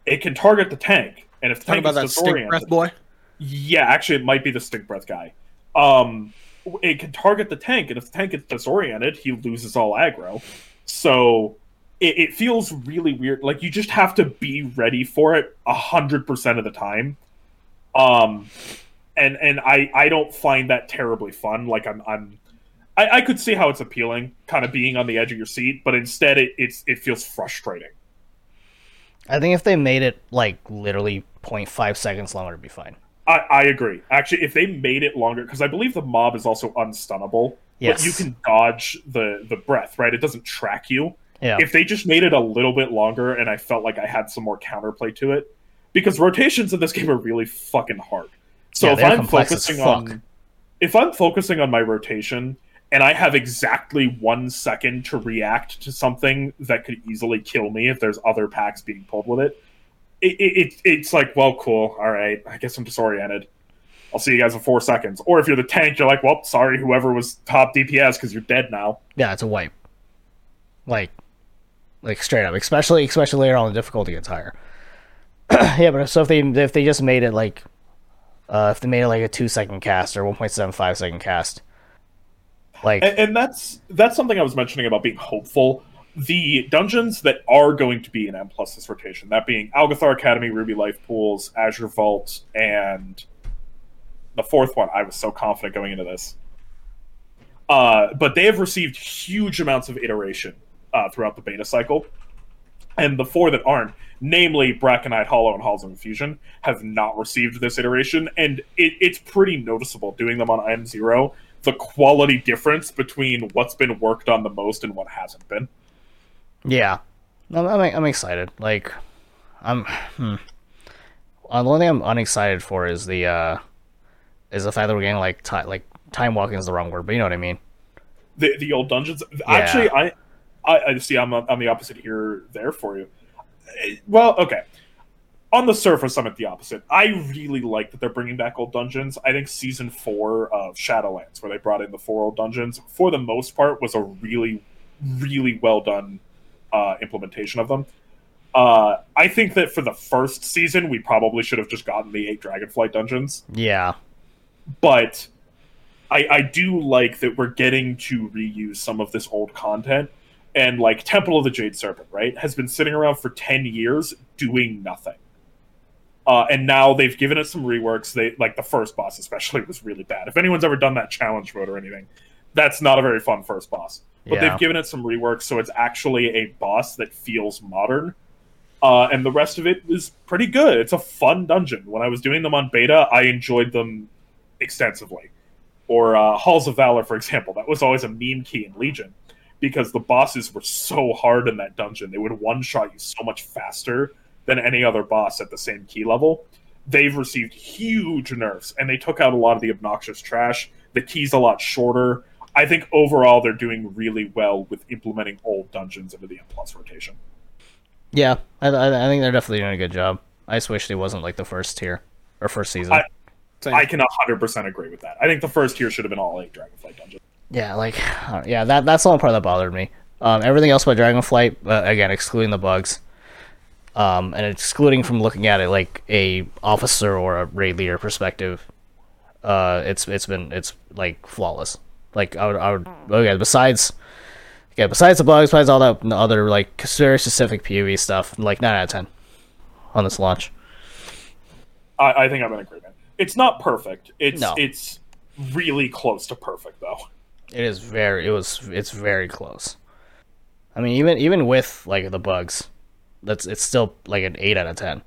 C: It can target the tank, and if the
B: Talking
C: tank
B: about
C: is
B: that stink
C: disoriented,
B: breath boy.
C: yeah, actually, it might be the stink breath guy. Um, it can target the tank, and if the tank gets disoriented, he loses all aggro. So it, it feels really weird. Like you just have to be ready for it a hundred percent of the time. Um, and and I I don't find that terribly fun. Like I'm I'm. I, I could see how it's appealing, kind of being on the edge of your seat, but instead it, it's it feels frustrating.
A: I think if they made it like literally 0.5 seconds longer, it'd be fine.
C: I, I agree. Actually, if they made it longer, because I believe the mob is also unstunnable,
A: Yes.
C: but you can dodge the the breath, right? It doesn't track you.
A: Yeah.
C: If they just made it a little bit longer, and I felt like I had some more counterplay to it, because rotations in this game are really fucking hard. So
A: Yeah,
C: if I'm focusing on, if I'm focusing on my rotation, and I have exactly one second to react to something that could easily kill me if there's other packs being pulled with it, it, it, it it's like, well, cool, all right, I guess I'm disoriented. I'll see you guys in four seconds. Or if you're the tank, you're like, well, sorry, whoever was top DPS because you're dead now.
A: Yeah, it's a wipe. Like, like straight up, especially especially later on, the difficulty gets higher. yeah, but so if they if they just made it like, uh, if they made it like a two second cast or one point seven five second cast, like
C: And, and that's that's something I was mentioning about being hopeful. The dungeons that are going to be in M plus this rotation, that being Algeth'ar Academy, Ruby Life Pools, Azure Vault, and the fourth one. I was so confident going into this. Uh, but they have received huge amounts of iteration uh, throughout the beta cycle. And the four that aren't, namely Brackenhide Hollow and Halls of Infusion, have not received this iteration. And it, it's pretty noticeable doing them on M0, the quality difference between what's been worked on the most and what hasn't been.
A: yeah, I'm I'm, I'm excited. Like, I'm. Hmm. Uh, the only thing I'm unexcited for is the uh, is the fact that we're getting like ti like time walking is the wrong word, but you know what I mean.
C: the the old dungeons. Actually, I, I I see. I'm on the opposite here. There for you. Eh, Well, okay. On the surface, I'm at the opposite. I really like that they're bringing back old dungeons. I think season four of Shadowlands, where they brought in the four old dungeons, for the most part, was a really, really well done uh, implementation of them. Uh, I think that for the first season, we probably should have just gotten the eight Dragonflight dungeons
A: Yeah,
C: but I, I do like that we're getting to reuse some of this old content. And like Temple of the Jade Serpent, right, has been sitting around for ten years doing nothing. Uh, and now they've given it some reworks. They like the first boss, especially, was really bad. If anyone's ever done that challenge mode or anything, that's not a very fun first boss. But
A: Yeah.
C: they've given it some reworks, so it's actually a boss that feels modern. Uh, and the rest of it is pretty good. It's a fun dungeon. When I was doing them on beta, I enjoyed them extensively. Or uh, Halls of Valor, for example, that was always a meme key in Legion because the bosses were so hard in that dungeon. They would one shot you so much faster than any other boss at the same key level. They've received huge nerfs and they took out a lot of the obnoxious trash. The key's a lot shorter. I think overall they're doing really well with implementing old dungeons into the M plus rotation.
A: yeah, I, I I think they're definitely doing a good job. I just wish it wasn't like the first tier or first season.
C: I- I can 100% agree with that. I think the first tier should have been all eight Dragonflight dungeons.
A: Yeah, like, yeah, that that's the only part that bothered me. Um, everything else about Dragonflight, uh, again, excluding the bugs, um, and excluding from looking at it like a officer or a raid leader perspective, uh, it's it's been it's like flawless. Like I would I would okay. Besides, yeah, besides the bugs, besides all that other like very specific PoE stuff, like nine out of ten on this launch.
C: I, I think I'm in agreement. It's not perfect. It's
A: No.
C: it's really close to perfect though.
A: It is very. It was. It's very close. I mean, even even with like the bugs, that's it's still like an eight out of ten.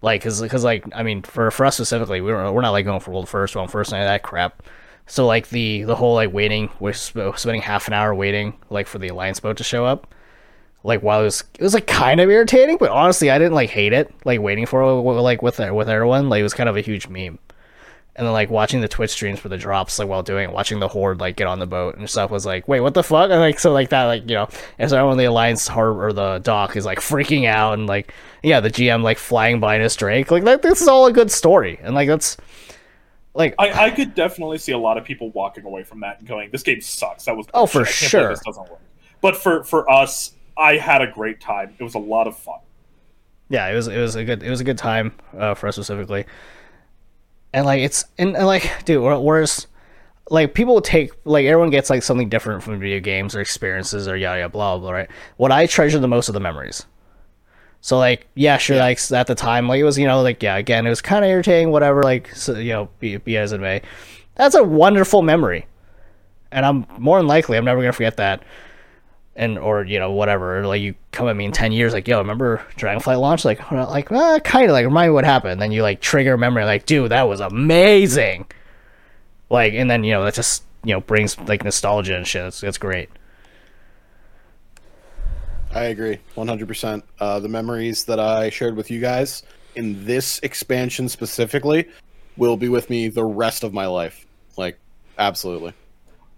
A: Like, cause, cause like I mean, for for us specifically, we don't, we're not like going for world first, world first, any of that crap. So like the the whole like waiting, we're sp- spending half an hour waiting like for the alliance boat to show up. Like while it was it was like kind of irritating, but honestly, I didn't like hate it. Like waiting for like with with everyone, like it was kind of a huge meme and then like watching the Twitch streams for the drops, like while doing it, watching the horde like get on the boat and stuff was like, wait, what the fuck? And like so like that, like you know, and so everyone in the alliance harbor or the dock is like freaking out and like yeah, the GM like flying by in his Drake, like that, this is all a good story, and like that's like
C: I, I could definitely see a lot of people walking away from that and going, "This game sucks." That was
A: Oh, for
C: bullshit. I
A: sure.
C: This doesn't work. But for for us, I had a great time. It was a lot of fun.
A: yeah, it was it was a good it was a good time uh, for us specifically. And like it's and, and like dude, where- whereas like people take like everyone gets like something different from video games or experiences or yada yada blah blah right. What I treasure the most are the memories. So like yeah, sure, like at the time like it was you know like yeah again it was kind of irritating whatever like so, you know be, be as it may. That's a wonderful memory, and I'm more than likely I'm never gonna forget that and or you know whatever like you come at me in 10 years like yo remember dragonflight launch like like uh, kind of like remind me what happened then you like trigger memory like dude that was amazing like and then you know that just you know brings like nostalgia and shit it's, it's great
B: I agree, 100%. Uh, the memories that I shared with you guys in this expansion specifically will be with me the rest of my life. Like, absolutely.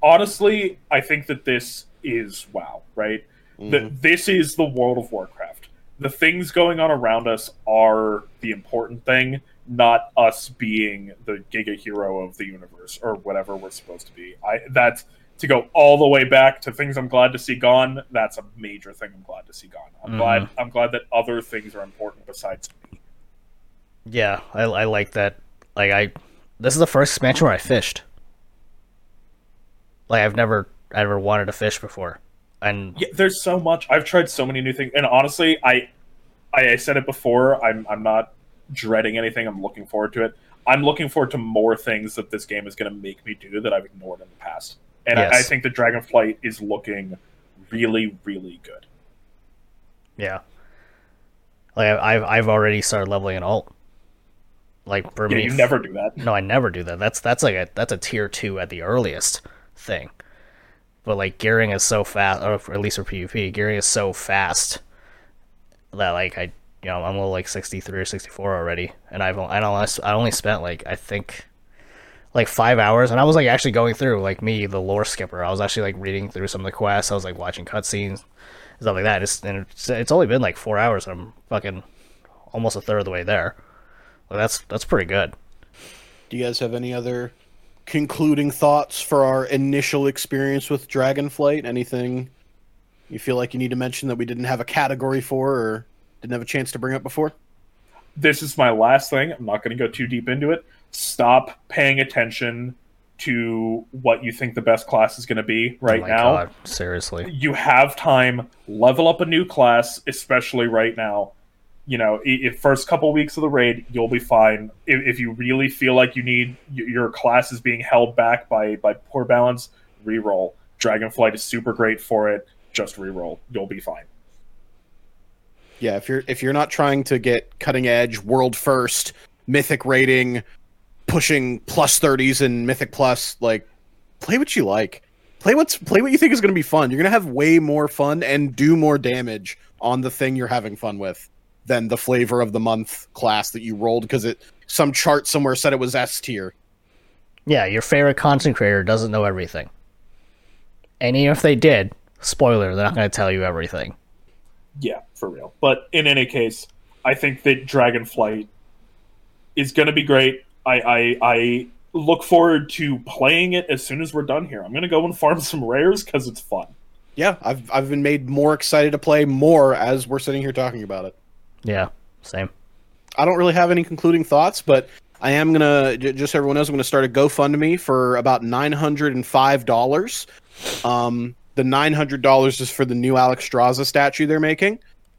C: honestly, I think that this is WoW, right? That this is the World of Warcraft. The things going on around us are the important thing, not us being the giga hero of the universe or whatever we're supposed to be. I that's to go all the way back to things I'm glad to see gone. That's a major thing I'm glad to see gone. I'm
A: Mhm.
C: glad I'm glad that other things are important besides me.
A: yeah I, I like that like i this is the first expansion where i fished like i've never I ever wanted to fish before and
C: Yeah, there's so much. I've tried so many new things, and honestly, I, I, I said it before. I'm, I'm not dreading anything. I'm looking forward to it. I'm looking forward to more things that this game is going to make me do that I've ignored in the past. And I, I think the Dragonflight is looking really, really good.
A: yeah like I- i've i've already started leveling an alt like for
C: Yeah,
A: me
C: you never do that.
A: No, I never do that. That's that's like a that's a tier two at the earliest thing. But like gearing is so fast, or at least for PvP, gearing is so fast that like I you know I'm a little like 63 or 64 already, and I've I don't I only spent like I think like five hours, and I was like actually going through like me the lore skipper. I was actually like reading through some of the quests. I was like watching cutscenes, and stuff like that. It's and it's, it's only been like four hours, and I'm fucking almost a third of the way there. Like, that's that's pretty good.
B: Do you guys have any other concluding thoughts for our initial experience with Dragonflight? Anything you feel like you need to mention that we didn't have a category for or didn't have a chance to bring up before?
C: This is my last thing. I'm not going to go too deep into it. Stop paying attention to what you think the best class is going to be right
A: oh my
C: now.
A: God, seriously.
C: you have time level up a new class especially right now you know if first couple weeks of the raid you'll be fine. If, if you really feel like you need your class is being held back by by poor balance reroll. Dragonflight is super great for it just reroll. You'll be fine.
B: Yeah, if you're if you're not trying to get cutting edge, world first, mythic rating, pushing plus thirties and mythic plus, like play what you like. Play what's play what you think is going to be fun. You're going to have way more fun and do more damage on the thing you're having fun with than the flavor of the month class that you rolled because it some chart somewhere said it was S tier.
A: Yeah, your favorite content creator doesn't know everything. And even if they did, spoiler, they're not going to tell you everything.
C: yeah for real but in any case i think that dragonflight is going to be great I, I i look forward to playing it as soon as we're done here i'm going to go and farm some rares because it's fun
B: Yeah, I've I've been made more excited to play more as we're sitting here talking about it.
A: Yeah, same.
B: I don't really have any concluding thoughts, but I am gonna just so everyone knows I'm gonna start a GoFundMe for about nine hundred and five dollars. Um, the nine hundred dollars is for the new Alexstrasza statue they're making.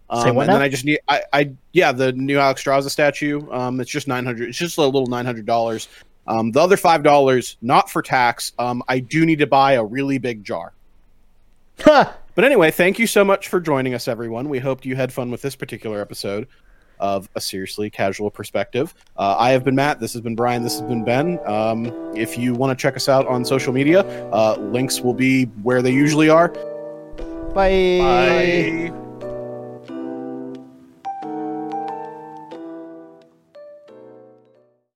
B: Um, and
A: now?
B: then I just need I, I yeah the new Alexstrasza statue. Um, it's just nine hundred. It's just a little nine hundred dollars. Um, the other five dollars not for tax. Um, I do need to buy a really big jar.
A: Ha!
B: But anyway, thank you so much for joining us, everyone. We hope you had fun with this particular episode of a seriously casual perspective. Uh, I have been Matt. This has been Brian. This has been Ben. Um, if you want to check us out on social media, uh, links will be where they usually are.
A: Bye.
C: Bye.